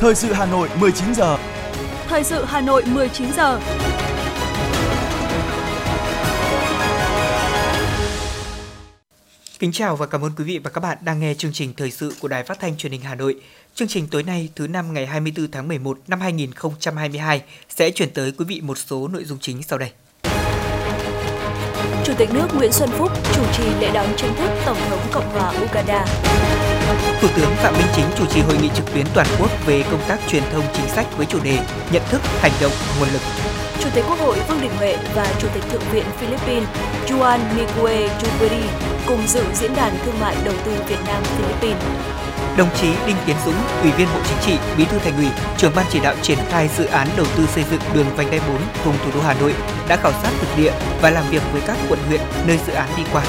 Thời sự Hà Nội 19 giờ. Thời sự Hà Nội 19 giờ. Kính chào và cảm ơn quý vị và các bạn đang nghe chương trình thời sự của Đài Phát thanh Truyền hình Hà Nội. Chương trình tối nay thứ năm ngày 24 tháng 11 năm 2022 sẽ chuyển tới quý vị một số nội dung chính sau đây. Chủ tịch nước Nguyễn Xuân Phúc chủ trì lễ đón chính thức Tổng thống Cộng hòa Uganda. Thủ tướng Phạm Minh Chính chủ trì hội nghị trực tuyến toàn quốc về công tác truyền thông chính sách với chủ đề Nhận thức, hành động, nguồn lực. Chủ tịch Quốc hội Vương Đình Huệ và Chủ tịch Thượng viện Philippines Juan Miguel Jubiri cùng dự diễn đàn thương mại đầu tư Việt Nam Philippines. Đồng chí Đinh Tiến Dũng, Ủy viên Bộ Chính trị, Bí thư Thành ủy, trưởng ban chỉ đạo triển khai dự án đầu tư xây dựng đường vành đai 4 vùng thủ đô Hà Nội đã khảo sát thực địa và làm việc với các quận huyện nơi dự án đi qua.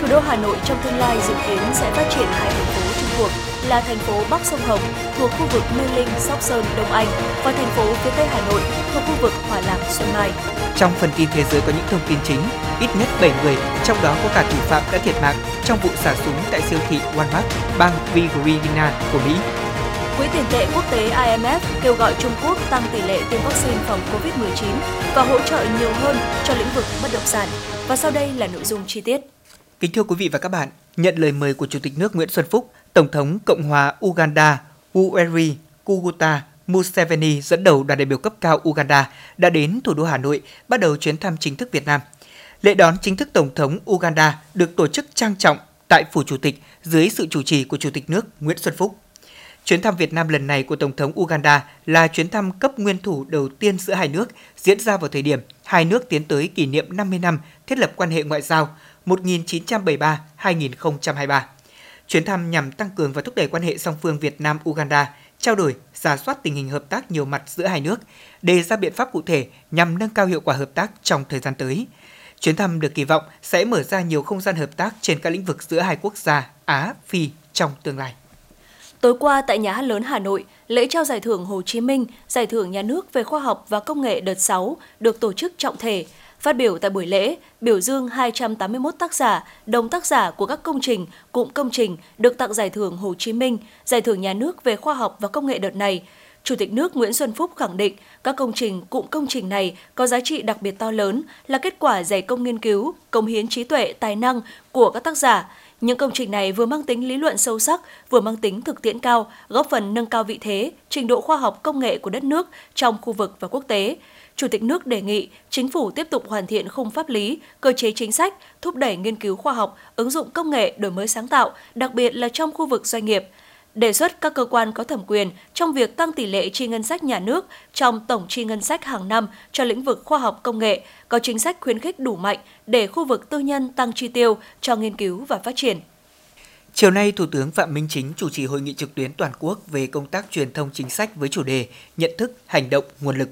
Thủ đô Hà Nội trong tương lai dự kiến sẽ phát triển hai thành phố thuộc là thành phố Bắc sông Hồng thuộc khu vực Mê Linh, Sóc Sơn, Đông Anh và thành phố phía Tây Hà Nội thuộc khu vực Hòa Lạc, Xuân Mai. Trong phần tin thế giới có những thông tin chính, ít nhất 7 người, trong đó có cả thủ phạm đã thiệt mạng trong vụ xả súng tại siêu thị Walmart, bang Virginia của Mỹ. Quỹ tiền tệ quốc tế IMF kêu gọi Trung Quốc tăng tỷ lệ tiêm vaccine phòng COVID-19 và hỗ trợ nhiều hơn cho lĩnh vực bất động sản. Và sau đây là nội dung chi tiết. Kính thưa quý vị và các bạn, nhận lời mời của Chủ tịch nước Nguyễn Xuân Phúc, Tổng thống Cộng hòa Uganda Yoweri Kuguta Museveni dẫn đầu đoàn đại biểu cấp cao Uganda đã đến thủ đô Hà Nội bắt đầu chuyến thăm chính thức Việt Nam. Lễ đón chính thức Tổng thống Uganda được tổ chức trang trọng tại Phủ Chủ tịch dưới sự chủ trì của Chủ tịch nước Nguyễn Xuân Phúc. Chuyến thăm Việt Nam lần này của Tổng thống Uganda là chuyến thăm cấp nguyên thủ đầu tiên giữa hai nước diễn ra vào thời điểm hai nước tiến tới kỷ niệm 50 năm thiết lập quan hệ ngoại giao 1973-2023. Chuyến thăm nhằm tăng cường và thúc đẩy quan hệ song phương Việt Nam-Uganda, trao đổi, giả soát tình hình hợp tác nhiều mặt giữa hai nước, đề ra biện pháp cụ thể nhằm nâng cao hiệu quả hợp tác trong thời gian tới. Chuyến thăm được kỳ vọng sẽ mở ra nhiều không gian hợp tác trên các lĩnh vực giữa hai quốc gia Á, Phi trong tương lai. Tối qua tại Nhà hát lớn Hà Nội, lễ trao giải thưởng Hồ Chí Minh, giải thưởng nhà nước về khoa học và công nghệ đợt 6 được tổ chức trọng thể. Phát biểu tại buổi lễ, biểu dương 281 tác giả, đồng tác giả của các công trình, cụm công trình được tặng giải thưởng Hồ Chí Minh, giải thưởng nhà nước về khoa học và công nghệ đợt này. Chủ tịch nước Nguyễn Xuân Phúc khẳng định các công trình, cụm công trình này có giá trị đặc biệt to lớn, là kết quả dày công nghiên cứu, công hiến trí tuệ, tài năng của các tác giả. Những công trình này vừa mang tính lý luận sâu sắc, vừa mang tính thực tiễn cao, góp phần nâng cao vị thế, trình độ khoa học công nghệ của đất nước trong khu vực và quốc tế. Chủ tịch nước đề nghị chính phủ tiếp tục hoàn thiện khung pháp lý, cơ chế chính sách, thúc đẩy nghiên cứu khoa học, ứng dụng công nghệ, đổi mới sáng tạo, đặc biệt là trong khu vực doanh nghiệp. Đề xuất các cơ quan có thẩm quyền trong việc tăng tỷ lệ chi ngân sách nhà nước trong tổng chi ngân sách hàng năm cho lĩnh vực khoa học công nghệ, có chính sách khuyến khích đủ mạnh để khu vực tư nhân tăng chi tiêu cho nghiên cứu và phát triển. Chiều nay, Thủ tướng Phạm Minh Chính chủ trì hội nghị trực tuyến toàn quốc về công tác truyền thông chính sách với chủ đề Nhận thức, hành động, nguồn lực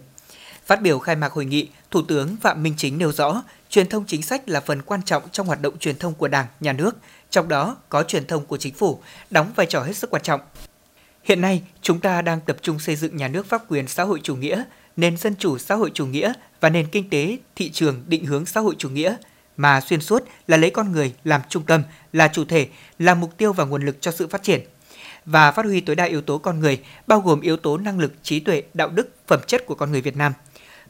Phát biểu khai mạc hội nghị, Thủ tướng Phạm Minh Chính nêu rõ, truyền thông chính sách là phần quan trọng trong hoạt động truyền thông của Đảng, Nhà nước, trong đó có truyền thông của chính phủ, đóng vai trò hết sức quan trọng. Hiện nay, chúng ta đang tập trung xây dựng nhà nước pháp quyền xã hội chủ nghĩa, nền dân chủ xã hội chủ nghĩa và nền kinh tế, thị trường định hướng xã hội chủ nghĩa, mà xuyên suốt là lấy con người làm trung tâm, là chủ thể, là mục tiêu và nguồn lực cho sự phát triển và phát huy tối đa yếu tố con người, bao gồm yếu tố năng lực, trí tuệ, đạo đức, phẩm chất của con người Việt Nam –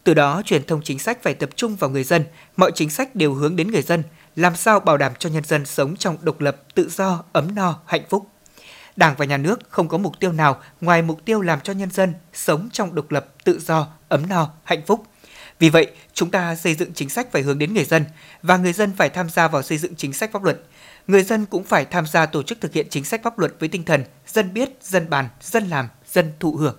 từ đó, truyền thông chính sách phải tập trung vào người dân, mọi chính sách đều hướng đến người dân, làm sao bảo đảm cho nhân dân sống trong độc lập, tự do, ấm no, hạnh phúc. Đảng và nhà nước không có mục tiêu nào ngoài mục tiêu làm cho nhân dân sống trong độc lập, tự do, ấm no, hạnh phúc. Vì vậy, chúng ta xây dựng chính sách phải hướng đến người dân và người dân phải tham gia vào xây dựng chính sách pháp luật. Người dân cũng phải tham gia tổ chức thực hiện chính sách pháp luật với tinh thần dân biết, dân bàn, dân làm, dân thụ hưởng.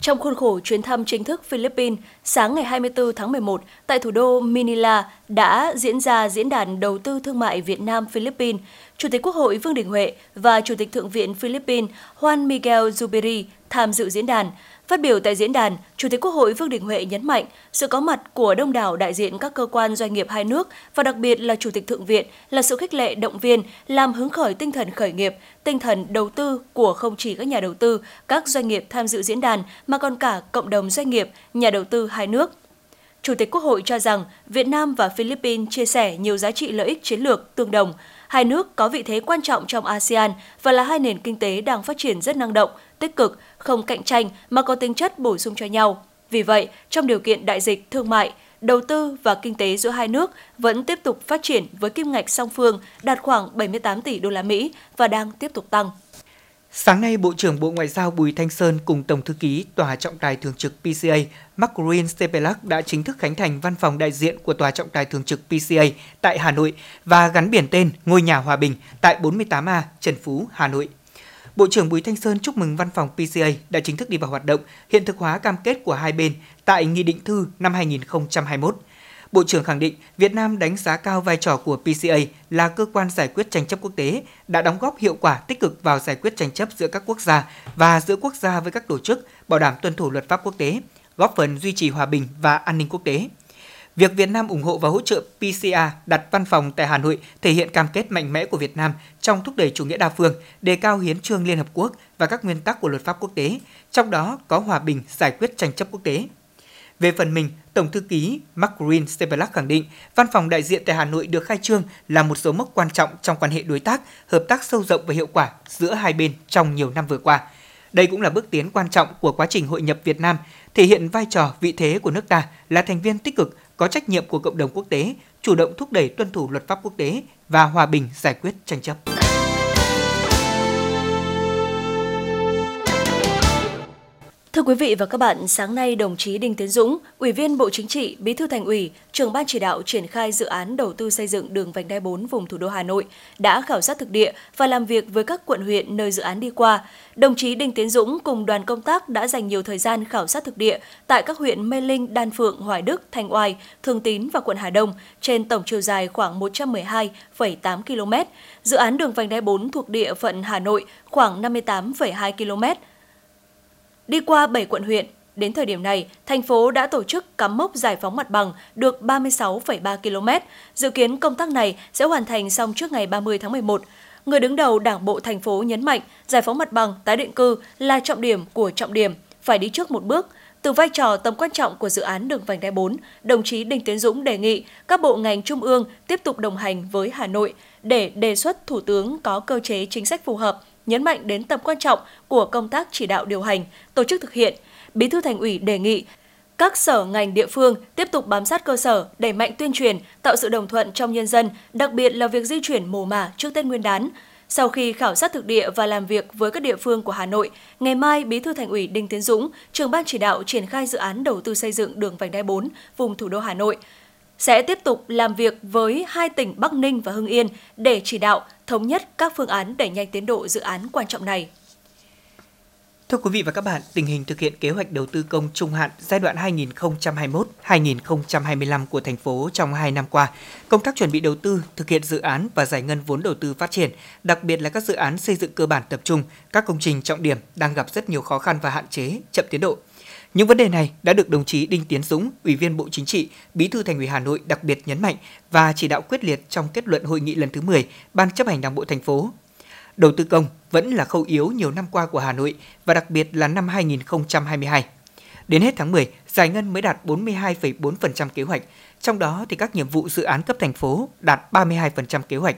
Trong khuôn khổ chuyến thăm chính thức Philippines, sáng ngày 24 tháng 11 tại thủ đô Manila đã diễn ra diễn đàn đầu tư thương mại Việt Nam Philippines. Chủ tịch Quốc hội Vương Đình Huệ và Chủ tịch Thượng viện Philippines Juan Miguel Zubiri tham dự diễn đàn. Phát biểu tại diễn đàn, Chủ tịch Quốc hội Vương Đình Huệ nhấn mạnh sự có mặt của đông đảo đại diện các cơ quan doanh nghiệp hai nước và đặc biệt là Chủ tịch Thượng viện là sự khích lệ động viên, làm hứng khởi tinh thần khởi nghiệp, tinh thần đầu tư của không chỉ các nhà đầu tư, các doanh nghiệp tham dự diễn đàn mà còn cả cộng đồng doanh nghiệp, nhà đầu tư hai nước. Chủ tịch Quốc hội cho rằng Việt Nam và Philippines chia sẻ nhiều giá trị lợi ích chiến lược tương đồng. Hai nước có vị thế quan trọng trong ASEAN và là hai nền kinh tế đang phát triển rất năng động, tích cực, không cạnh tranh mà có tính chất bổ sung cho nhau. Vì vậy, trong điều kiện đại dịch thương mại, đầu tư và kinh tế giữa hai nước vẫn tiếp tục phát triển với kim ngạch song phương đạt khoảng 78 tỷ đô la Mỹ và đang tiếp tục tăng. Sáng nay, Bộ trưởng Bộ Ngoại giao Bùi Thanh Sơn cùng Tổng thư ký Tòa trọng tài thường trực PCA Mark Stepelak đã chính thức khánh thành văn phòng đại diện của Tòa trọng tài thường trực PCA tại Hà Nội và gắn biển tên Ngôi nhà Hòa bình tại 48A Trần Phú, Hà Nội. Bộ trưởng Bùi Thanh Sơn chúc mừng văn phòng PCA đã chính thức đi vào hoạt động, hiện thực hóa cam kết của hai bên tại Nghị định thư năm 2021. Bộ trưởng khẳng định Việt Nam đánh giá cao vai trò của PCA là cơ quan giải quyết tranh chấp quốc tế, đã đóng góp hiệu quả tích cực vào giải quyết tranh chấp giữa các quốc gia và giữa quốc gia với các tổ chức, bảo đảm tuân thủ luật pháp quốc tế, góp phần duy trì hòa bình và an ninh quốc tế. Việc Việt Nam ủng hộ và hỗ trợ PCA đặt văn phòng tại Hà Nội thể hiện cam kết mạnh mẽ của Việt Nam trong thúc đẩy chủ nghĩa đa phương, đề cao hiến trương Liên Hợp Quốc và các nguyên tắc của luật pháp quốc tế, trong đó có hòa bình giải quyết tranh chấp quốc tế. Về phần mình, Tổng thư ký Mark Green Stepelak khẳng định văn phòng đại diện tại Hà Nội được khai trương là một dấu mốc quan trọng trong quan hệ đối tác, hợp tác sâu rộng và hiệu quả giữa hai bên trong nhiều năm vừa qua. Đây cũng là bước tiến quan trọng của quá trình hội nhập Việt Nam, thể hiện vai trò vị thế của nước ta là thành viên tích cực, có trách nhiệm của cộng đồng quốc tế, chủ động thúc đẩy tuân thủ luật pháp quốc tế và hòa bình giải quyết tranh chấp. Thưa quý vị và các bạn, sáng nay đồng chí Đinh Tiến Dũng, Ủy viên Bộ Chính trị, Bí thư Thành ủy, trưởng ban chỉ đạo triển khai dự án đầu tư xây dựng đường vành đai 4 vùng thủ đô Hà Nội đã khảo sát thực địa và làm việc với các quận huyện nơi dự án đi qua. Đồng chí Đinh Tiến Dũng cùng đoàn công tác đã dành nhiều thời gian khảo sát thực địa tại các huyện Mê Linh, Đan Phượng, Hoài Đức, Thanh Oai, Thường Tín và quận Hà Đông trên tổng chiều dài khoảng 112,8 km. Dự án đường vành đai 4 thuộc địa phận Hà Nội khoảng 58,2 km Đi qua 7 quận huyện, đến thời điểm này, thành phố đã tổ chức cắm mốc giải phóng mặt bằng được 36,3 km. Dự kiến công tác này sẽ hoàn thành xong trước ngày 30 tháng 11. Người đứng đầu Đảng bộ thành phố nhấn mạnh giải phóng mặt bằng, tái định cư là trọng điểm của trọng điểm, phải đi trước một bước. Từ vai trò tầm quan trọng của dự án đường vành đai 4, đồng chí Đinh Tiến Dũng đề nghị các bộ ngành trung ương tiếp tục đồng hành với Hà Nội để đề xuất Thủ tướng có cơ chế chính sách phù hợp nhấn mạnh đến tầm quan trọng của công tác chỉ đạo điều hành, tổ chức thực hiện. Bí thư Thành ủy đề nghị các sở ngành địa phương tiếp tục bám sát cơ sở, đẩy mạnh tuyên truyền, tạo sự đồng thuận trong nhân dân, đặc biệt là việc di chuyển mồ mả trước Tết Nguyên đán. Sau khi khảo sát thực địa và làm việc với các địa phương của Hà Nội, ngày mai Bí thư Thành ủy Đinh Tiến Dũng, trưởng ban chỉ đạo triển khai dự án đầu tư xây dựng đường vành đai 4 vùng thủ đô Hà Nội, sẽ tiếp tục làm việc với hai tỉnh Bắc Ninh và Hưng Yên để chỉ đạo thống nhất các phương án đẩy nhanh tiến độ dự án quan trọng này. Thưa quý vị và các bạn, tình hình thực hiện kế hoạch đầu tư công trung hạn giai đoạn 2021-2025 của thành phố trong 2 năm qua, công tác chuẩn bị đầu tư, thực hiện dự án và giải ngân vốn đầu tư phát triển, đặc biệt là các dự án xây dựng cơ bản tập trung, các công trình trọng điểm đang gặp rất nhiều khó khăn và hạn chế, chậm tiến độ. Những vấn đề này đã được đồng chí Đinh Tiến Dũng, Ủy viên Bộ Chính trị, Bí thư Thành ủy Hà Nội đặc biệt nhấn mạnh và chỉ đạo quyết liệt trong kết luận hội nghị lần thứ 10 Ban chấp hành Đảng bộ thành phố. Đầu tư công vẫn là khâu yếu nhiều năm qua của Hà Nội và đặc biệt là năm 2022. Đến hết tháng 10, giải ngân mới đạt 42,4% kế hoạch, trong đó thì các nhiệm vụ dự án cấp thành phố đạt 32% kế hoạch,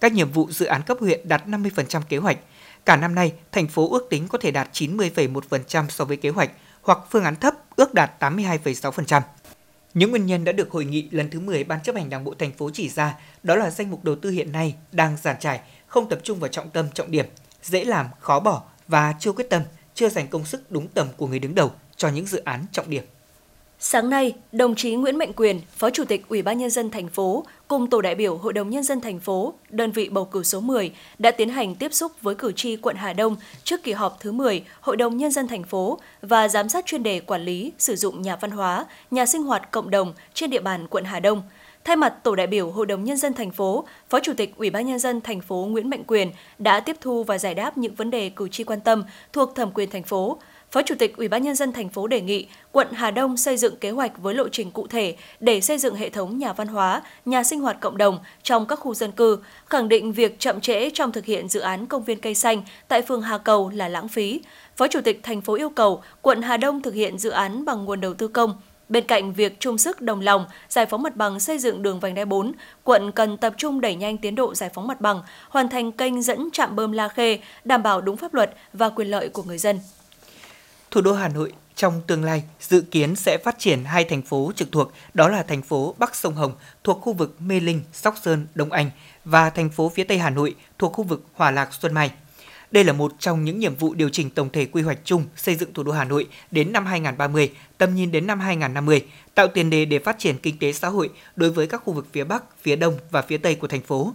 các nhiệm vụ dự án cấp huyện đạt 50% kế hoạch. Cả năm nay, thành phố ước tính có thể đạt 90,1% so với kế hoạch, hoặc phương án thấp ước đạt 82,6%. Những nguyên nhân đã được hội nghị lần thứ 10 Ban chấp hành Đảng bộ thành phố chỉ ra đó là danh mục đầu tư hiện nay đang giàn trải, không tập trung vào trọng tâm trọng điểm, dễ làm, khó bỏ và chưa quyết tâm, chưa dành công sức đúng tầm của người đứng đầu cho những dự án trọng điểm. Sáng nay, đồng chí Nguyễn Mạnh Quyền, Phó Chủ tịch Ủy ban nhân dân thành phố cùng tổ đại biểu Hội đồng nhân dân thành phố, đơn vị bầu cử số 10 đã tiến hành tiếp xúc với cử tri quận Hà Đông trước kỳ họp thứ 10 Hội đồng nhân dân thành phố và giám sát chuyên đề quản lý sử dụng nhà văn hóa, nhà sinh hoạt cộng đồng trên địa bàn quận Hà Đông. Thay mặt tổ đại biểu Hội đồng nhân dân thành phố, Phó Chủ tịch Ủy ban nhân dân thành phố Nguyễn Mạnh Quyền đã tiếp thu và giải đáp những vấn đề cử tri quan tâm thuộc thẩm quyền thành phố Phó Chủ tịch Ủy ban nhân dân thành phố đề nghị quận Hà Đông xây dựng kế hoạch với lộ trình cụ thể để xây dựng hệ thống nhà văn hóa, nhà sinh hoạt cộng đồng trong các khu dân cư, khẳng định việc chậm trễ trong thực hiện dự án công viên cây xanh tại phường Hà Cầu là lãng phí. Phó Chủ tịch thành phố yêu cầu quận Hà Đông thực hiện dự án bằng nguồn đầu tư công, Bên cạnh việc chung sức đồng lòng giải phóng mặt bằng xây dựng đường vành đai 4, quận cần tập trung đẩy nhanh tiến độ giải phóng mặt bằng, hoàn thành kênh dẫn trạm bơm La Khê, đảm bảo đúng pháp luật và quyền lợi của người dân. Thủ đô Hà Nội trong tương lai dự kiến sẽ phát triển hai thành phố trực thuộc, đó là thành phố Bắc Sông Hồng thuộc khu vực Mê Linh, Sóc Sơn, Đông Anh và thành phố phía Tây Hà Nội thuộc khu vực Hòa Lạc, Xuân Mai. Đây là một trong những nhiệm vụ điều chỉnh tổng thể quy hoạch chung xây dựng thủ đô Hà Nội đến năm 2030, tầm nhìn đến năm 2050, tạo tiền đề để phát triển kinh tế xã hội đối với các khu vực phía Bắc, phía Đông và phía Tây của thành phố.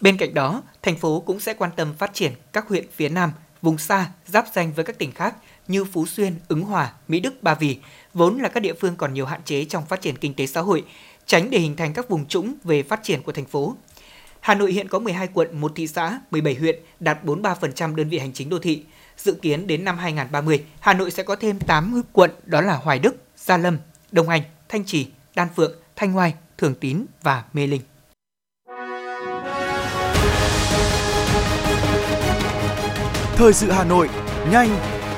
Bên cạnh đó, thành phố cũng sẽ quan tâm phát triển các huyện phía Nam, vùng xa, giáp danh với các tỉnh khác như Phú Xuyên, Ứng Hòa, Mỹ Đức, Ba Vì, vốn là các địa phương còn nhiều hạn chế trong phát triển kinh tế xã hội, tránh để hình thành các vùng trũng về phát triển của thành phố. Hà Nội hiện có 12 quận, 1 thị xã, 17 huyện, đạt 43% đơn vị hành chính đô thị. Dự kiến đến năm 2030, Hà Nội sẽ có thêm 8 quận đó là Hoài Đức, Gia Lâm, Đông Anh, Thanh Trì, Đan Phượng, Thanh Hoai, Thường Tín và Mê Linh. Thời sự Hà Nội, nhanh,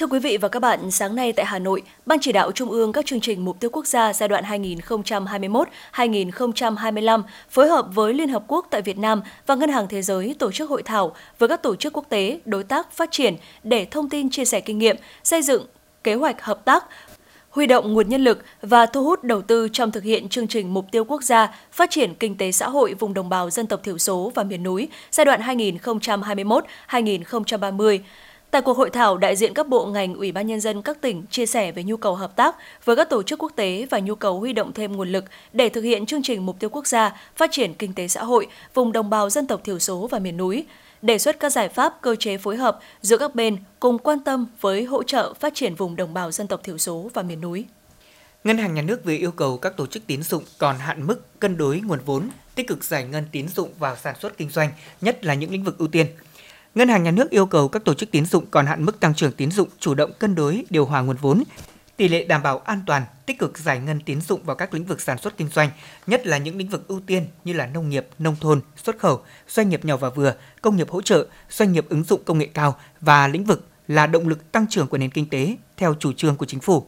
Thưa quý vị và các bạn, sáng nay tại Hà Nội, Ban chỉ đạo Trung ương các chương trình mục tiêu quốc gia giai đoạn 2021-2025 phối hợp với Liên Hợp Quốc tại Việt Nam và Ngân hàng Thế giới tổ chức hội thảo với các tổ chức quốc tế, đối tác phát triển để thông tin chia sẻ kinh nghiệm, xây dựng kế hoạch hợp tác huy động nguồn nhân lực và thu hút đầu tư trong thực hiện chương trình mục tiêu quốc gia phát triển kinh tế xã hội vùng đồng bào dân tộc thiểu số và miền núi giai đoạn 2021-2030 Tại cuộc hội thảo, đại diện các bộ ngành, ủy ban nhân dân các tỉnh chia sẻ về nhu cầu hợp tác với các tổ chức quốc tế và nhu cầu huy động thêm nguồn lực để thực hiện chương trình mục tiêu quốc gia phát triển kinh tế xã hội vùng đồng bào dân tộc thiểu số và miền núi, đề xuất các giải pháp cơ chế phối hợp giữa các bên cùng quan tâm với hỗ trợ phát triển vùng đồng bào dân tộc thiểu số và miền núi. Ngân hàng Nhà nước vừa yêu cầu các tổ chức tín dụng còn hạn mức cân đối nguồn vốn, tích cực giải ngân tín dụng vào sản xuất kinh doanh, nhất là những lĩnh vực ưu tiên – Ngân hàng Nhà nước yêu cầu các tổ chức tín dụng còn hạn mức tăng trưởng tín dụng chủ động cân đối điều hòa nguồn vốn, tỷ lệ đảm bảo an toàn, tích cực giải ngân tín dụng vào các lĩnh vực sản xuất kinh doanh, nhất là những lĩnh vực ưu tiên như là nông nghiệp, nông thôn, xuất khẩu, doanh nghiệp nhỏ và vừa, công nghiệp hỗ trợ, doanh nghiệp ứng dụng công nghệ cao và lĩnh vực là động lực tăng trưởng của nền kinh tế theo chủ trương của chính phủ.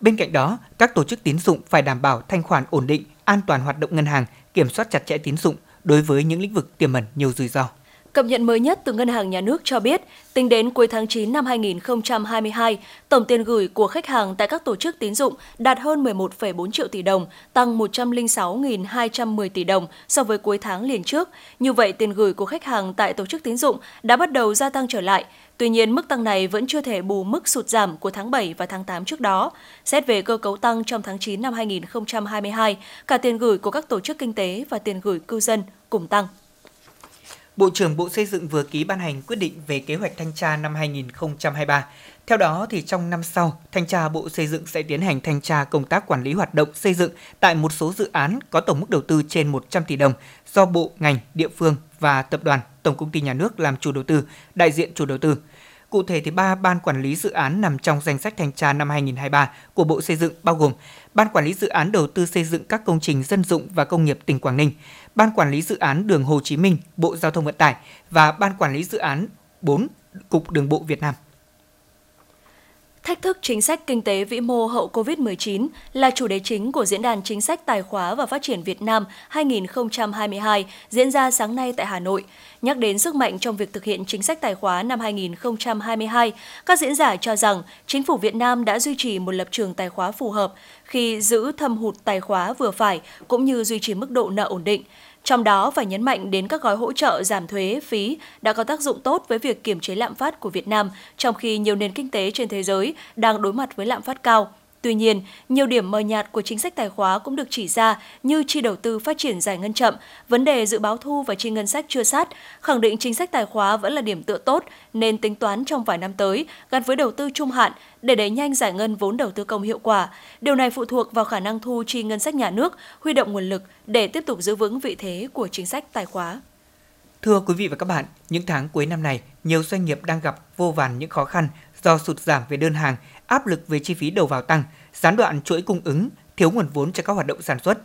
Bên cạnh đó, các tổ chức tín dụng phải đảm bảo thanh khoản ổn định, an toàn hoạt động ngân hàng, kiểm soát chặt chẽ tín dụng đối với những lĩnh vực tiềm ẩn nhiều rủi ro. Cập nhật mới nhất từ Ngân hàng Nhà nước cho biết, tính đến cuối tháng 9 năm 2022, tổng tiền gửi của khách hàng tại các tổ chức tín dụng đạt hơn 11,4 triệu tỷ đồng, tăng 106.210 tỷ đồng so với cuối tháng liền trước. Như vậy, tiền gửi của khách hàng tại tổ chức tín dụng đã bắt đầu gia tăng trở lại. Tuy nhiên, mức tăng này vẫn chưa thể bù mức sụt giảm của tháng 7 và tháng 8 trước đó. Xét về cơ cấu tăng trong tháng 9 năm 2022, cả tiền gửi của các tổ chức kinh tế và tiền gửi cư dân cùng tăng. Bộ trưởng Bộ Xây dựng vừa ký ban hành quyết định về kế hoạch thanh tra năm 2023. Theo đó, thì trong năm sau, Thanh tra Bộ Xây dựng sẽ tiến hành thanh tra công tác quản lý hoạt động xây dựng tại một số dự án có tổng mức đầu tư trên 100 tỷ đồng do bộ, ngành, địa phương và tập đoàn, tổng công ty nhà nước làm chủ đầu tư, đại diện chủ đầu tư. Cụ thể thì ba ban quản lý dự án nằm trong danh sách thanh tra năm 2023 của Bộ Xây dựng bao gồm Ban quản lý dự án đầu tư xây dựng các công trình dân dụng và công nghiệp tỉnh Quảng Ninh, Ban quản lý dự án đường Hồ Chí Minh, Bộ Giao thông Vận tải và Ban quản lý dự án 4 Cục Đường bộ Việt Nam. Thách thức chính sách kinh tế vĩ mô hậu COVID-19 là chủ đề chính của Diễn đàn Chính sách Tài khóa và Phát triển Việt Nam 2022 diễn ra sáng nay tại Hà Nội. Nhắc đến sức mạnh trong việc thực hiện chính sách tài khóa năm 2022, các diễn giả cho rằng chính phủ Việt Nam đã duy trì một lập trường tài khóa phù hợp khi giữ thâm hụt tài khóa vừa phải cũng như duy trì mức độ nợ ổn định. Trong đó phải nhấn mạnh đến các gói hỗ trợ giảm thuế, phí đã có tác dụng tốt với việc kiểm chế lạm phát của Việt Nam, trong khi nhiều nền kinh tế trên thế giới đang đối mặt với lạm phát cao. Tuy nhiên, nhiều điểm mờ nhạt của chính sách tài khóa cũng được chỉ ra như chi đầu tư phát triển giải ngân chậm, vấn đề dự báo thu và chi ngân sách chưa sát, khẳng định chính sách tài khóa vẫn là điểm tựa tốt nên tính toán trong vài năm tới gắn với đầu tư trung hạn để đẩy nhanh giải ngân vốn đầu tư công hiệu quả. Điều này phụ thuộc vào khả năng thu chi ngân sách nhà nước, huy động nguồn lực để tiếp tục giữ vững vị thế của chính sách tài khóa. Thưa quý vị và các bạn, những tháng cuối năm này, nhiều doanh nghiệp đang gặp vô vàn những khó khăn do sụt giảm về đơn hàng, áp lực về chi phí đầu vào tăng, gián đoạn chuỗi cung ứng, thiếu nguồn vốn cho các hoạt động sản xuất.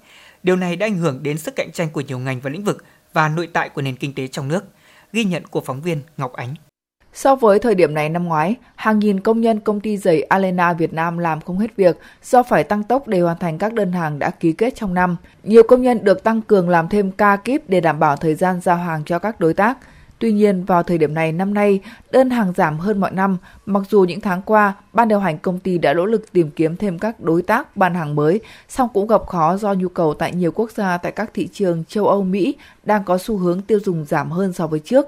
Điều này đã ảnh hưởng đến sức cạnh tranh của nhiều ngành và lĩnh vực và nội tại của nền kinh tế trong nước. Ghi nhận của phóng viên Ngọc Ánh. So với thời điểm này năm ngoái, hàng nghìn công nhân công ty giày Alena Việt Nam làm không hết việc do phải tăng tốc để hoàn thành các đơn hàng đã ký kết trong năm. Nhiều công nhân được tăng cường làm thêm ca kíp để đảm bảo thời gian giao hàng cho các đối tác. Tuy nhiên, vào thời điểm này năm nay, đơn hàng giảm hơn mọi năm, mặc dù những tháng qua, ban điều hành công ty đã nỗ lực tìm kiếm thêm các đối tác bán hàng mới, song cũng gặp khó do nhu cầu tại nhiều quốc gia tại các thị trường châu Âu, Mỹ đang có xu hướng tiêu dùng giảm hơn so với trước.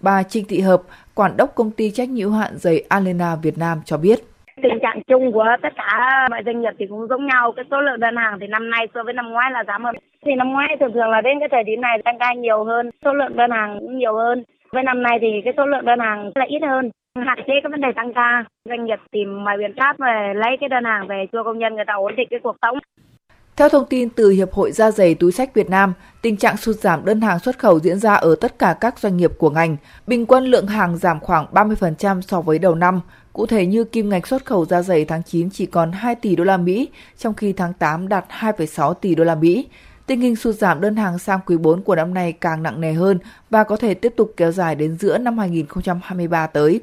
Bà Trịnh Thị Hợp, quản đốc công ty trách nhiệm hạn giày Alena Việt Nam cho biết. Tình trạng chung của tất cả mọi doanh nghiệp thì cũng giống nhau. Cái số lượng đơn hàng thì năm nay so với năm ngoái là giảm hơn. Thì năm ngoái thường thường là đến cái thời điểm này tăng ca nhiều hơn số lượng đơn hàng cũng nhiều hơn với năm nay thì cái số lượng đơn hàng là ít hơn hạn chế cái vấn đề tăng ca doanh nghiệp tìm mọi biện pháp về lấy cái đơn hàng về cho công nhân người ta ổn định cái cuộc sống theo thông tin từ Hiệp hội Da giày túi sách Việt Nam, tình trạng sụt giảm đơn hàng xuất khẩu diễn ra ở tất cả các doanh nghiệp của ngành. Bình quân lượng hàng giảm khoảng 30% so với đầu năm. Cụ thể như kim ngạch xuất khẩu da giày tháng 9 chỉ còn 2 tỷ đô la Mỹ, trong khi tháng 8 đạt 2,6 tỷ đô la Mỹ. Tình hình sụt giảm đơn hàng sang quý 4 của năm nay càng nặng nề hơn và có thể tiếp tục kéo dài đến giữa năm 2023 tới.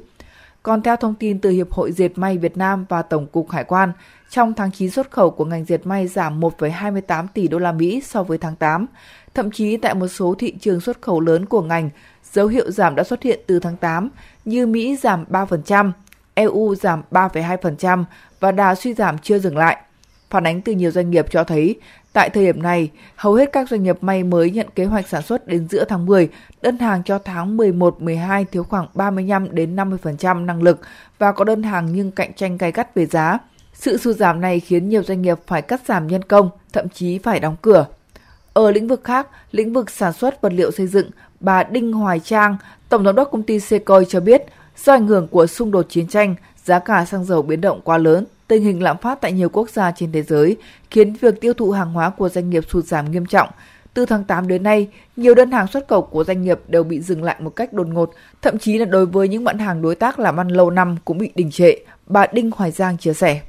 Còn theo thông tin từ Hiệp hội Dệt may Việt Nam và Tổng cục Hải quan, trong tháng 9 xuất khẩu của ngành dệt may giảm 1,28 tỷ đô la Mỹ so với tháng 8. Thậm chí tại một số thị trường xuất khẩu lớn của ngành, dấu hiệu giảm đã xuất hiện từ tháng 8 như Mỹ giảm 3%, EU giảm 3,2% và đà suy giảm chưa dừng lại. Phản ánh từ nhiều doanh nghiệp cho thấy, tại thời điểm này, hầu hết các doanh nghiệp may mới nhận kế hoạch sản xuất đến giữa tháng 10, đơn hàng cho tháng 11-12 thiếu khoảng 35 đến 50% năng lực và có đơn hàng nhưng cạnh tranh gay gắt về giá. Sự sụt giảm này khiến nhiều doanh nghiệp phải cắt giảm nhân công, thậm chí phải đóng cửa. Ở lĩnh vực khác, lĩnh vực sản xuất vật liệu xây dựng, bà Đinh Hoài Trang, Tổng giám đốc công ty secoi cho biết, do ảnh hưởng của xung đột chiến tranh, giá cả xăng dầu biến động quá lớn, tình hình lạm phát tại nhiều quốc gia trên thế giới khiến việc tiêu thụ hàng hóa của doanh nghiệp sụt giảm nghiêm trọng. Từ tháng 8 đến nay, nhiều đơn hàng xuất khẩu của doanh nghiệp đều bị dừng lại một cách đột ngột, thậm chí là đối với những mặt hàng đối tác làm ăn lâu năm cũng bị đình trệ. Bà Đinh Hoài Giang chia sẻ.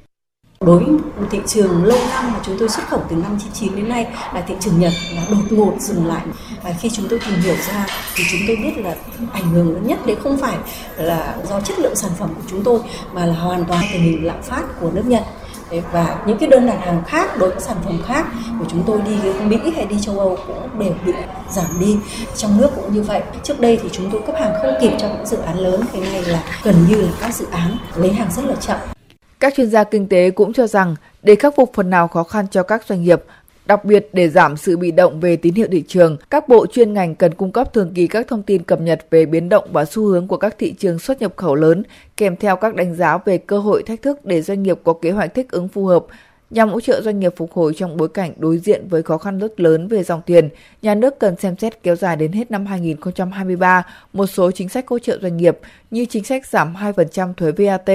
Đối với thị trường lâu năm mà chúng tôi xuất khẩu từ năm 99 đến nay là thị trường Nhật là đột ngột dừng lại. Và khi chúng tôi tìm hiểu ra thì chúng tôi biết là ảnh hưởng lớn nhất đấy không phải là do chất lượng sản phẩm của chúng tôi, mà là hoàn toàn tình hình lạm phát của nước Nhật. Và những cái đơn đặt hàng khác đối với sản phẩm khác của chúng tôi đi Mỹ hay đi châu Âu cũng đều bị giảm đi. Trong nước cũng như vậy. Trước đây thì chúng tôi cấp hàng không kịp cho những dự án lớn thế này là gần như là các dự án lấy hàng rất là chậm các chuyên gia kinh tế cũng cho rằng để khắc phục phần nào khó khăn cho các doanh nghiệp, Đặc biệt để giảm sự bị động về tín hiệu thị trường, các bộ chuyên ngành cần cung cấp thường kỳ các thông tin cập nhật về biến động và xu hướng của các thị trường xuất nhập khẩu lớn, kèm theo các đánh giá về cơ hội thách thức để doanh nghiệp có kế hoạch thích ứng phù hợp, Nhằm hỗ trợ doanh nghiệp phục hồi trong bối cảnh đối diện với khó khăn rất lớn về dòng tiền, nhà nước cần xem xét kéo dài đến hết năm 2023 một số chính sách hỗ trợ doanh nghiệp như chính sách giảm 2% thuế VAT,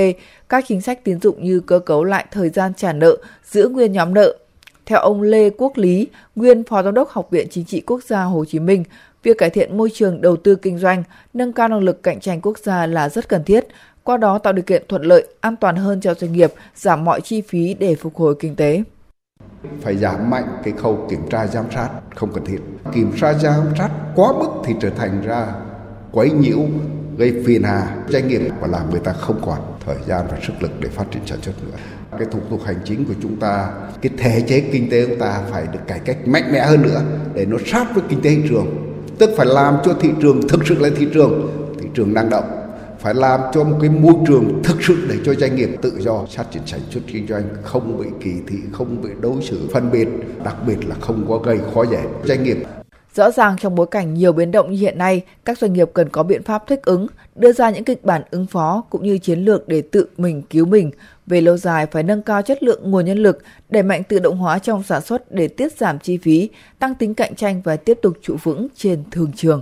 các chính sách tín dụng như cơ cấu lại thời gian trả nợ, giữ nguyên nhóm nợ. Theo ông Lê Quốc Lý, nguyên Phó Giám đốc Học viện Chính trị Quốc gia Hồ Chí Minh, việc cải thiện môi trường đầu tư kinh doanh, nâng cao năng lực cạnh tranh quốc gia là rất cần thiết, qua đó tạo điều kiện thuận lợi, an toàn hơn cho doanh nghiệp, giảm mọi chi phí để phục hồi kinh tế. Phải giảm mạnh cái khâu kiểm tra giám sát không cần thiết. Kiểm tra giám sát quá mức thì trở thành ra quấy nhiễu, gây phiền hà doanh nghiệp và làm người ta không còn thời gian và sức lực để phát triển sản xuất nữa. Cái thủ tục hành chính của chúng ta, cái thể chế kinh tế của chúng ta phải được cải cách mạnh mẽ hơn nữa để nó sát với kinh tế thị trường. Tức phải làm cho thị trường thực sự là thị trường, thị trường năng động phải làm cho một cái môi trường thực sự để cho doanh nghiệp tự do phát triển sản xuất kinh doanh không bị kỳ thị không bị đối xử phân biệt đặc biệt là không có gây khó dễ doanh nghiệp Rõ ràng trong bối cảnh nhiều biến động như hiện nay, các doanh nghiệp cần có biện pháp thích ứng, đưa ra những kịch bản ứng phó cũng như chiến lược để tự mình cứu mình. Về lâu dài phải nâng cao chất lượng nguồn nhân lực, đẩy mạnh tự động hóa trong sản xuất để tiết giảm chi phí, tăng tính cạnh tranh và tiếp tục trụ vững trên thương trường.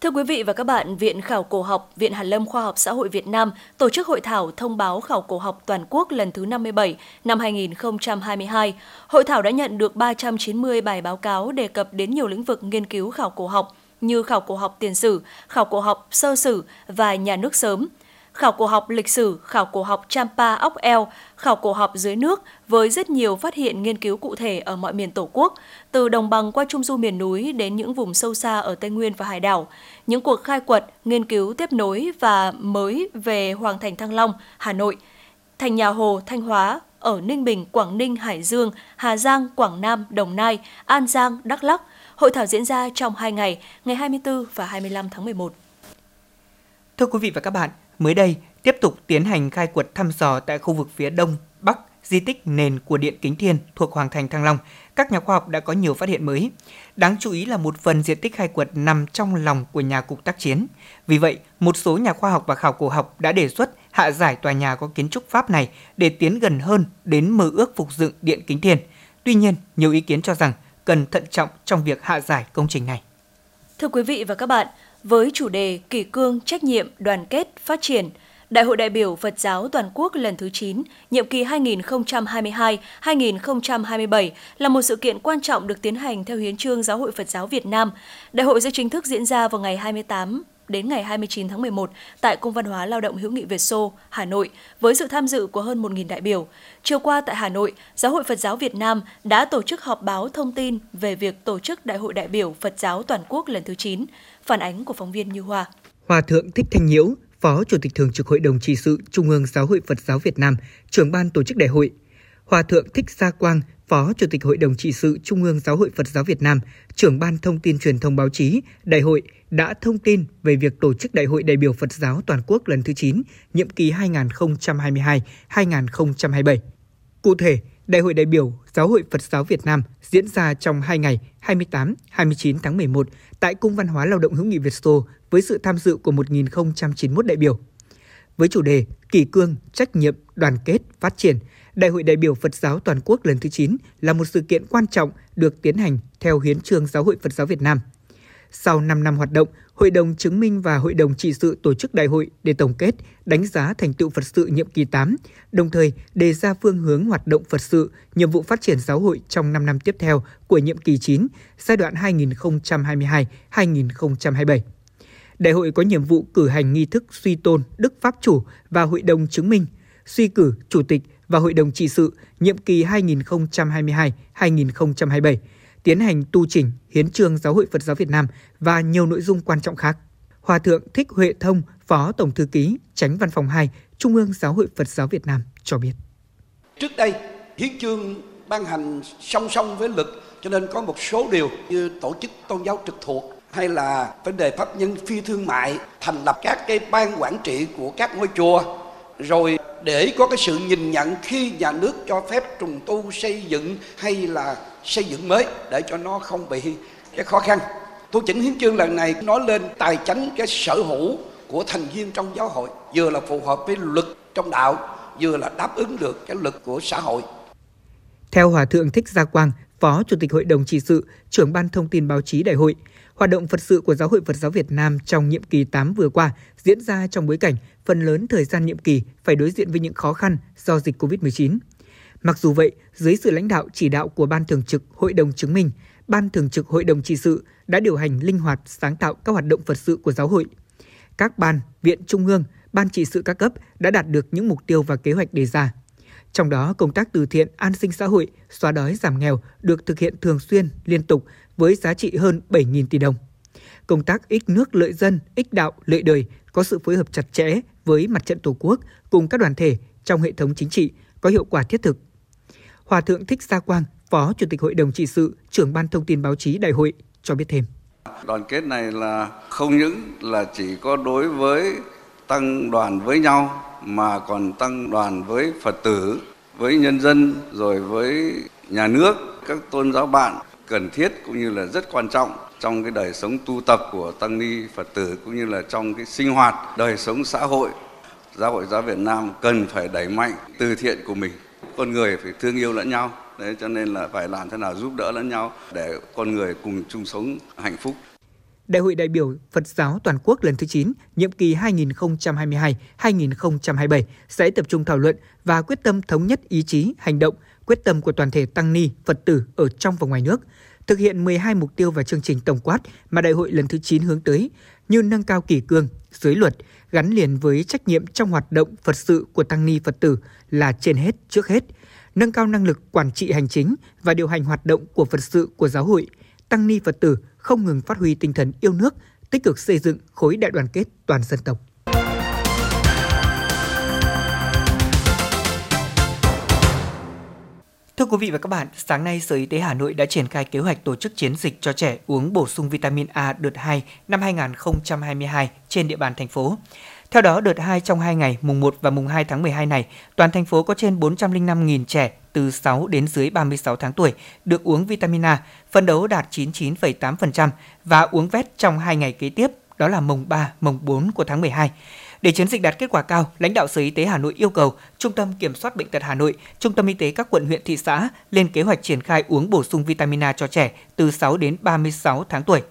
Thưa quý vị và các bạn, Viện Khảo cổ học, Viện Hàn lâm Khoa học Xã hội Việt Nam tổ chức hội thảo thông báo khảo cổ học toàn quốc lần thứ 57 năm 2022. Hội thảo đã nhận được 390 bài báo cáo đề cập đến nhiều lĩnh vực nghiên cứu khảo cổ học như khảo cổ học tiền sử, khảo cổ học sơ sử và nhà nước sớm – khảo cổ học lịch sử, khảo cổ học Champa ốc eo, khảo cổ học dưới nước với rất nhiều phát hiện nghiên cứu cụ thể ở mọi miền Tổ quốc, từ đồng bằng qua trung du miền núi đến những vùng sâu xa ở Tây Nguyên và hải đảo. Những cuộc khai quật, nghiên cứu tiếp nối và mới về Hoàng thành Thăng Long, Hà Nội, thành nhà Hồ, Thanh Hóa, ở Ninh Bình, Quảng Ninh, Hải Dương, Hà Giang, Quảng Nam, Đồng Nai, An Giang, Đắk Lắk. Hội thảo diễn ra trong 2 ngày, ngày 24 và 25 tháng 11. Thưa quý vị và các bạn, Mới đây, tiếp tục tiến hành khai quật thăm dò tại khu vực phía đông, bắc di tích nền của Điện Kính Thiên thuộc Hoàng thành Thăng Long, các nhà khoa học đã có nhiều phát hiện mới. Đáng chú ý là một phần diện tích khai quật nằm trong lòng của nhà cục tác chiến. Vì vậy, một số nhà khoa học và khảo cổ học đã đề xuất hạ giải tòa nhà có kiến trúc Pháp này để tiến gần hơn đến mơ ước phục dựng Điện Kính Thiên. Tuy nhiên, nhiều ý kiến cho rằng cần thận trọng trong việc hạ giải công trình này. Thưa quý vị và các bạn, với chủ đề Kỷ cương, trách nhiệm, đoàn kết, phát triển, Đại hội đại biểu Phật giáo toàn quốc lần thứ 9, nhiệm kỳ 2022-2027 là một sự kiện quan trọng được tiến hành theo hiến trương Giáo hội Phật giáo Việt Nam. Đại hội sẽ chính thức diễn ra vào ngày 28 đến ngày 29 tháng 11 tại Cung văn hóa Lao động hữu nghị Việt Xô, Hà Nội với sự tham dự của hơn 1.000 đại biểu. Chiều qua tại Hà Nội, Giáo hội Phật giáo Việt Nam đã tổ chức họp báo thông tin về việc tổ chức Đại hội đại biểu Phật giáo toàn quốc lần thứ 9. Phản ánh của phóng viên Như Hoa. Hòa thượng Thích Thanh Nhiễu, Phó Chủ tịch Thường trực Hội đồng trị sự Trung ương Giáo hội Phật giáo Việt Nam, trưởng ban tổ chức đại hội. Hòa thượng Thích Gia Quang, Phó Chủ tịch Hội đồng trị sự Trung ương Giáo hội Phật giáo Việt Nam, trưởng ban thông tin truyền thông báo chí, đại hội đã thông tin về việc tổ chức Đại hội đại biểu Phật giáo toàn quốc lần thứ 9, nhiệm kỳ 2022-2027. Cụ thể, Đại hội đại biểu Giáo hội Phật giáo Việt Nam diễn ra trong 2 ngày 28-29 tháng 11 tại Cung văn hóa Lao động hữu nghị Việt Xô với sự tham dự của 1.091 đại biểu. Với chủ đề Kỷ cương, trách nhiệm, đoàn kết, phát triển, Đại hội đại biểu Phật giáo toàn quốc lần thứ 9 là một sự kiện quan trọng được tiến hành theo hiến trương Giáo hội Phật giáo Việt Nam. Sau 5 năm hoạt động, Hội đồng chứng minh và Hội đồng trị sự tổ chức đại hội để tổng kết, đánh giá thành tựu Phật sự nhiệm kỳ 8, đồng thời đề ra phương hướng hoạt động Phật sự, nhiệm vụ phát triển giáo hội trong 5 năm tiếp theo của nhiệm kỳ 9, giai đoạn 2022-2027. Đại hội có nhiệm vụ cử hành nghi thức suy tôn Đức Pháp Chủ và Hội đồng chứng minh, suy cử Chủ tịch và Hội đồng trị sự nhiệm kỳ 2022-2027, tiến hành tu chỉnh hiến trương Giáo hội Phật giáo Việt Nam và nhiều nội dung quan trọng khác. Hòa thượng Thích Huệ Thông, Phó Tổng thư ký, Tránh Văn phòng 2, Trung ương Giáo hội Phật giáo Việt Nam cho biết. Trước đây, hiến trương ban hành song song với luật cho nên có một số điều như tổ chức tôn giáo trực thuộc hay là vấn đề pháp nhân phi thương mại thành lập các cái ban quản trị của các ngôi chùa rồi để có cái sự nhìn nhận khi nhà nước cho phép trùng tu xây dựng hay là xây dựng mới để cho nó không bị cái khó khăn. Tu chỉnh hiến chương lần này nói lên tài chánh cái sở hữu của thành viên trong giáo hội vừa là phù hợp với luật trong đạo vừa là đáp ứng được cái luật của xã hội. Theo Hòa Thượng Thích Gia Quang, Phó Chủ tịch Hội đồng trị sự, trưởng ban thông tin báo chí đại hội, hoạt động Phật sự của Giáo hội Phật giáo Việt Nam trong nhiệm kỳ 8 vừa qua diễn ra trong bối cảnh phần lớn thời gian nhiệm kỳ phải đối diện với những khó khăn do dịch COVID-19. Mặc dù vậy, dưới sự lãnh đạo chỉ đạo của Ban Thường trực Hội đồng chứng minh, Ban Thường trực Hội đồng trị sự đã điều hành linh hoạt sáng tạo các hoạt động Phật sự của giáo hội. Các ban, viện trung ương, ban trị sự các cấp đã đạt được những mục tiêu và kế hoạch đề ra. Trong đó, công tác từ thiện, an sinh xã hội, xóa đói giảm nghèo được thực hiện thường xuyên, liên tục với giá trị hơn 7.000 tỷ đồng. Công tác ích nước lợi dân, ích đạo, lợi đời có sự phối hợp chặt chẽ với mặt trận Tổ quốc cùng các đoàn thể trong hệ thống chính trị có hiệu quả thiết thực. Hòa thượng Thích Gia Quang, Phó Chủ tịch Hội đồng trị sự, trưởng ban thông tin báo chí đại hội cho biết thêm. Đoàn kết này là không những là chỉ có đối với tăng đoàn với nhau mà còn tăng đoàn với Phật tử, với nhân dân rồi với nhà nước, các tôn giáo bạn cần thiết cũng như là rất quan trọng trong cái đời sống tu tập của tăng ni Phật tử cũng như là trong cái sinh hoạt đời sống xã hội. Giáo hội giáo Việt Nam cần phải đẩy mạnh từ thiện của mình. Con người phải thương yêu lẫn nhau. Đấy cho nên là phải làm thế nào giúp đỡ lẫn nhau để con người cùng chung sống hạnh phúc. Đại hội đại biểu Phật giáo toàn quốc lần thứ 9, nhiệm kỳ 2022-2027 sẽ tập trung thảo luận và quyết tâm thống nhất ý chí, hành động, quyết tâm của toàn thể tăng ni, Phật tử ở trong và ngoài nước, thực hiện 12 mục tiêu và chương trình tổng quát mà đại hội lần thứ 9 hướng tới, như nâng cao kỷ cương, giới luật, gắn liền với trách nhiệm trong hoạt động Phật sự của tăng ni Phật tử là trên hết trước hết, nâng cao năng lực quản trị hành chính và điều hành hoạt động của Phật sự của giáo hội, tăng ni Phật tử không ngừng phát huy tinh thần yêu nước, tích cực xây dựng khối đại đoàn kết toàn dân tộc. Thưa quý vị và các bạn, sáng nay Sở Y tế Hà Nội đã triển khai kế hoạch tổ chức chiến dịch cho trẻ uống bổ sung vitamin A đợt 2 năm 2022 trên địa bàn thành phố. Theo đó, đợt 2 trong 2 ngày mùng 1 và mùng 2 tháng 12 này, toàn thành phố có trên 405.000 trẻ từ 6 đến dưới 36 tháng tuổi được uống vitamin A, phân đấu đạt 99,8% và uống vét trong 2 ngày kế tiếp, đó là mùng 3, mùng 4 của tháng 12. Để chiến dịch đạt kết quả cao, lãnh đạo Sở Y tế Hà Nội yêu cầu Trung tâm Kiểm soát Bệnh tật Hà Nội, Trung tâm Y tế các quận huyện thị xã lên kế hoạch triển khai uống bổ sung vitamin A cho trẻ từ 6 đến 36 tháng tuổi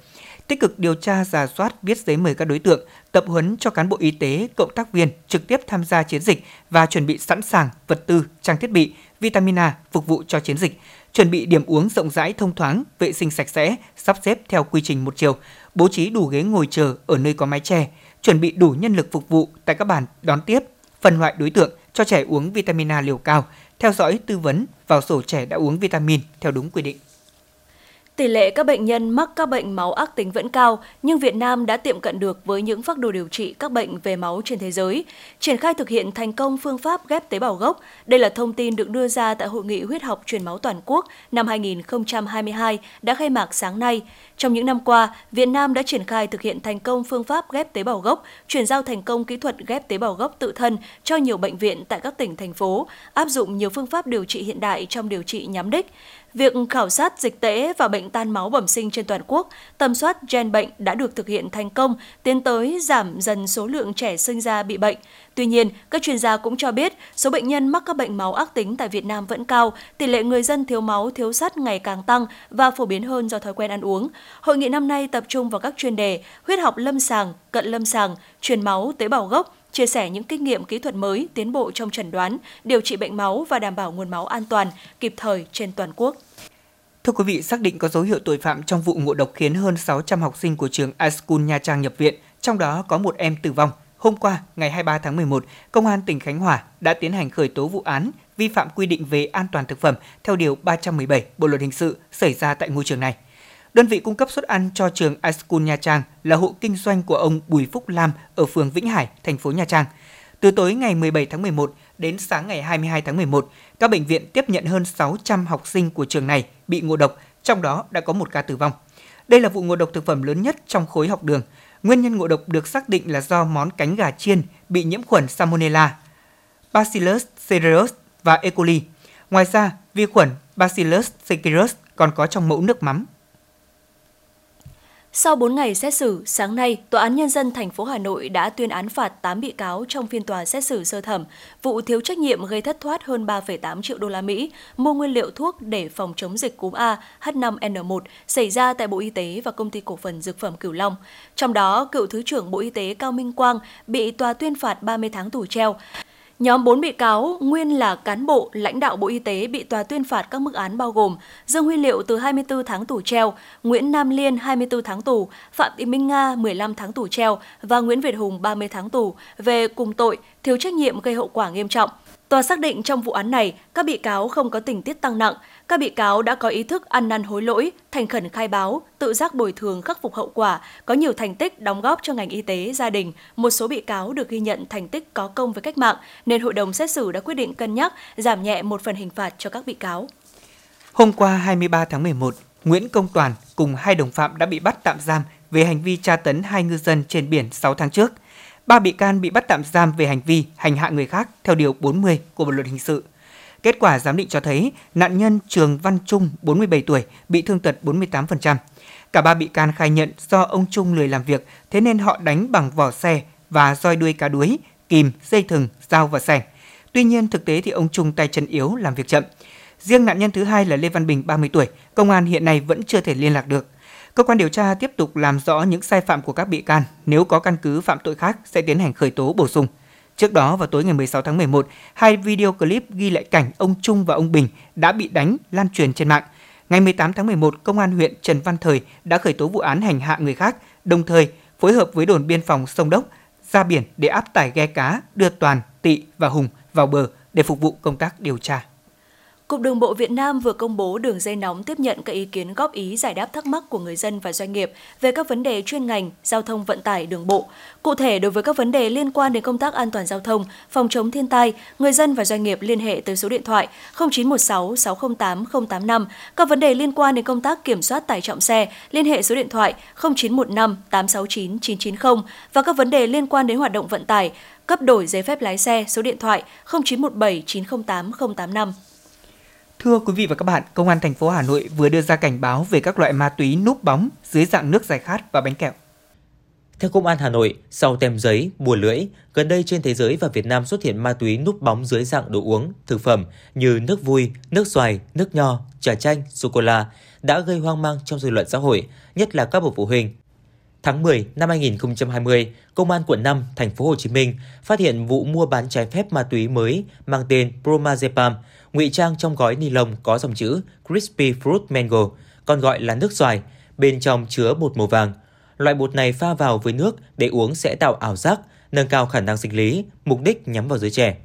tích cực điều tra, giả soát, viết giấy mời các đối tượng, tập huấn cho cán bộ y tế, cộng tác viên trực tiếp tham gia chiến dịch và chuẩn bị sẵn sàng vật tư, trang thiết bị, vitamin A phục vụ cho chiến dịch, chuẩn bị điểm uống rộng rãi thông thoáng, vệ sinh sạch sẽ, sắp xếp theo quy trình một chiều, bố trí đủ ghế ngồi chờ ở nơi có mái che, chuẩn bị đủ nhân lực phục vụ tại các bàn đón tiếp, phân loại đối tượng cho trẻ uống vitamin A liều cao, theo dõi tư vấn vào sổ trẻ đã uống vitamin theo đúng quy định. Tỷ lệ các bệnh nhân mắc các bệnh máu ác tính vẫn cao, nhưng Việt Nam đã tiệm cận được với những phác đồ điều trị các bệnh về máu trên thế giới. Triển khai thực hiện thành công phương pháp ghép tế bào gốc. Đây là thông tin được đưa ra tại Hội nghị huyết học truyền máu toàn quốc năm 2022 đã khai mạc sáng nay. Trong những năm qua, Việt Nam đã triển khai thực hiện thành công phương pháp ghép tế bào gốc, chuyển giao thành công kỹ thuật ghép tế bào gốc tự thân cho nhiều bệnh viện tại các tỉnh, thành phố, áp dụng nhiều phương pháp điều trị hiện đại trong điều trị nhắm đích. Việc khảo sát dịch tễ và bệnh tan máu bẩm sinh trên toàn quốc, tầm soát gen bệnh đã được thực hiện thành công, tiến tới giảm dần số lượng trẻ sinh ra bị bệnh. Tuy nhiên, các chuyên gia cũng cho biết số bệnh nhân mắc các bệnh máu ác tính tại Việt Nam vẫn cao, tỷ lệ người dân thiếu máu, thiếu sắt ngày càng tăng và phổ biến hơn do thói quen ăn uống. Hội nghị năm nay tập trung vào các chuyên đề huyết học lâm sàng, cận lâm sàng, truyền máu, tế bào gốc, chia sẻ những kinh nghiệm kỹ thuật mới, tiến bộ trong chẩn đoán, điều trị bệnh máu và đảm bảo nguồn máu an toàn, kịp thời trên toàn quốc. Thưa quý vị, xác định có dấu hiệu tội phạm trong vụ ngộ độc khiến hơn 600 học sinh của trường iSchool Nha Trang nhập viện, trong đó có một em tử vong. Hôm qua, ngày 23 tháng 11, Công an tỉnh Khánh Hòa đã tiến hành khởi tố vụ án vi phạm quy định về an toàn thực phẩm theo Điều 317 Bộ Luật Hình sự xảy ra tại ngôi trường này. Đơn vị cung cấp suất ăn cho trường iSchool Nha Trang là hộ kinh doanh của ông Bùi Phúc Lam ở phường Vĩnh Hải, thành phố Nha Trang. Từ tối ngày 17 tháng 11 đến sáng ngày 22 tháng 11, các bệnh viện tiếp nhận hơn 600 học sinh của trường này bị ngộ độc, trong đó đã có một ca tử vong. Đây là vụ ngộ độc thực phẩm lớn nhất trong khối học đường. Nguyên nhân ngộ độc được xác định là do món cánh gà chiên bị nhiễm khuẩn Salmonella, Bacillus cereus và E. coli. Ngoài ra, vi khuẩn Bacillus cereus còn có trong mẫu nước mắm sau 4 ngày xét xử, sáng nay, Tòa án Nhân dân thành phố Hà Nội đã tuyên án phạt 8 bị cáo trong phiên tòa xét xử sơ thẩm vụ thiếu trách nhiệm gây thất thoát hơn 3,8 triệu đô la Mỹ mua nguyên liệu thuốc để phòng chống dịch cúm A H5N1 xảy ra tại Bộ Y tế và Công ty Cổ phần Dược phẩm Cửu Long. Trong đó, cựu Thứ trưởng Bộ Y tế Cao Minh Quang bị tòa tuyên phạt 30 tháng tù treo. Nhóm 4 bị cáo nguyên là cán bộ, lãnh đạo Bộ Y tế bị tòa tuyên phạt các mức án bao gồm Dương Huy Liệu từ 24 tháng tù treo, Nguyễn Nam Liên 24 tháng tù, Phạm Thị Minh Nga 15 tháng tù treo và Nguyễn Việt Hùng 30 tháng tù về cùng tội thiếu trách nhiệm gây hậu quả nghiêm trọng. Tòa xác định trong vụ án này, các bị cáo không có tình tiết tăng nặng, các bị cáo đã có ý thức ăn năn hối lỗi, thành khẩn khai báo, tự giác bồi thường khắc phục hậu quả, có nhiều thành tích đóng góp cho ngành y tế, gia đình. Một số bị cáo được ghi nhận thành tích có công với cách mạng, nên hội đồng xét xử đã quyết định cân nhắc giảm nhẹ một phần hình phạt cho các bị cáo. Hôm qua 23 tháng 11, Nguyễn Công Toàn cùng hai đồng phạm đã bị bắt tạm giam về hành vi tra tấn hai ngư dân trên biển 6 tháng trước. Ba bị can bị bắt tạm giam về hành vi hành hạ người khác theo Điều 40 của Bộ Luật Hình sự. Kết quả giám định cho thấy nạn nhân Trường Văn Trung, 47 tuổi, bị thương tật 48%. Cả ba bị can khai nhận do ông Trung lười làm việc, thế nên họ đánh bằng vỏ xe và roi đuôi cá đuối, kìm, dây thừng, dao và sẻng. Tuy nhiên, thực tế thì ông Trung tay chân yếu, làm việc chậm. Riêng nạn nhân thứ hai là Lê Văn Bình, 30 tuổi, công an hiện nay vẫn chưa thể liên lạc được. Cơ quan điều tra tiếp tục làm rõ những sai phạm của các bị can, nếu có căn cứ phạm tội khác sẽ tiến hành khởi tố bổ sung. Trước đó vào tối ngày 16 tháng 11, hai video clip ghi lại cảnh ông Trung và ông Bình đã bị đánh lan truyền trên mạng. Ngày 18 tháng 11, Công an huyện Trần Văn Thời đã khởi tố vụ án hành hạ người khác, đồng thời phối hợp với đồn biên phòng Sông Đốc ra biển để áp tải ghe cá đưa Toàn, Tị và Hùng vào bờ để phục vụ công tác điều tra. Cục Đường bộ Việt Nam vừa công bố đường dây nóng tiếp nhận các ý kiến góp ý giải đáp thắc mắc của người dân và doanh nghiệp về các vấn đề chuyên ngành giao thông vận tải đường bộ. Cụ thể đối với các vấn đề liên quan đến công tác an toàn giao thông, phòng chống thiên tai, người dân và doanh nghiệp liên hệ tới số điện thoại 0916 608 085. Các vấn đề liên quan đến công tác kiểm soát tải trọng xe, liên hệ số điện thoại 0915 869 990 và các vấn đề liên quan đến hoạt động vận tải, cấp đổi giấy phép lái xe số điện thoại 0917 908 085. Thưa quý vị và các bạn, Công an thành phố Hà Nội vừa đưa ra cảnh báo về các loại ma túy núp bóng dưới dạng nước giải khát và bánh kẹo. Theo Công an Hà Nội, sau tem giấy, bùa lưỡi, gần đây trên thế giới và Việt Nam xuất hiện ma túy núp bóng dưới dạng đồ uống, thực phẩm như nước vui, nước xoài, nước nho, trà chanh, sô-cô-la đã gây hoang mang trong dư luận xã hội, nhất là các bậc phụ huynh. Tháng 10 năm 2020, Công an quận 5, thành phố Hồ Chí Minh phát hiện vụ mua bán trái phép ma túy mới mang tên Promazepam, ngụy trang trong gói ni lông có dòng chữ Crispy Fruit Mango, còn gọi là nước xoài, bên trong chứa bột màu vàng. Loại bột này pha vào với nước để uống sẽ tạo ảo giác, nâng cao khả năng sinh lý, mục đích nhắm vào giới trẻ.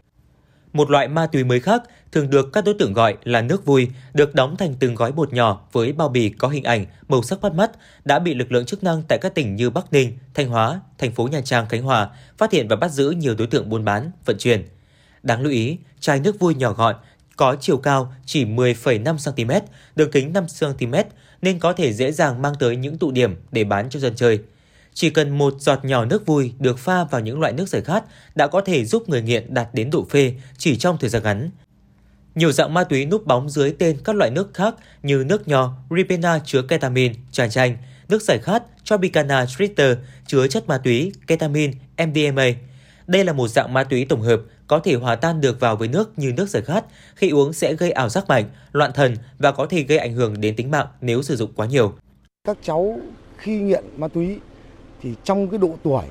Một loại ma túy mới khác thường được các đối tượng gọi là nước vui, được đóng thành từng gói bột nhỏ với bao bì có hình ảnh, màu sắc bắt mắt, đã bị lực lượng chức năng tại các tỉnh như Bắc Ninh, Thanh Hóa, thành phố Nha Trang, Khánh Hòa phát hiện và bắt giữ nhiều đối tượng buôn bán, vận chuyển. Đáng lưu ý, chai nước vui nhỏ gọn có chiều cao chỉ 10,5 cm, đường kính 5 cm nên có thể dễ dàng mang tới những tụ điểm để bán cho dân chơi. Chỉ cần một giọt nhỏ nước vui được pha vào những loại nước giải khát đã có thể giúp người nghiện đạt đến độ phê chỉ trong thời gian ngắn. Nhiều dạng ma túy núp bóng dưới tên các loại nước khác như nước nho, Ribena chứa ketamin, tràn chanh, nước giải khát, Tropicana Twitter chứa chất ma túy, ketamin, MDMA. Đây là một dạng ma túy tổng hợp có thể hòa tan được vào với nước như nước giải khát, khi uống sẽ gây ảo giác mạnh, loạn thần và có thể gây ảnh hưởng đến tính mạng nếu sử dụng quá nhiều. Các cháu khi nghiện ma túy thì trong cái độ tuổi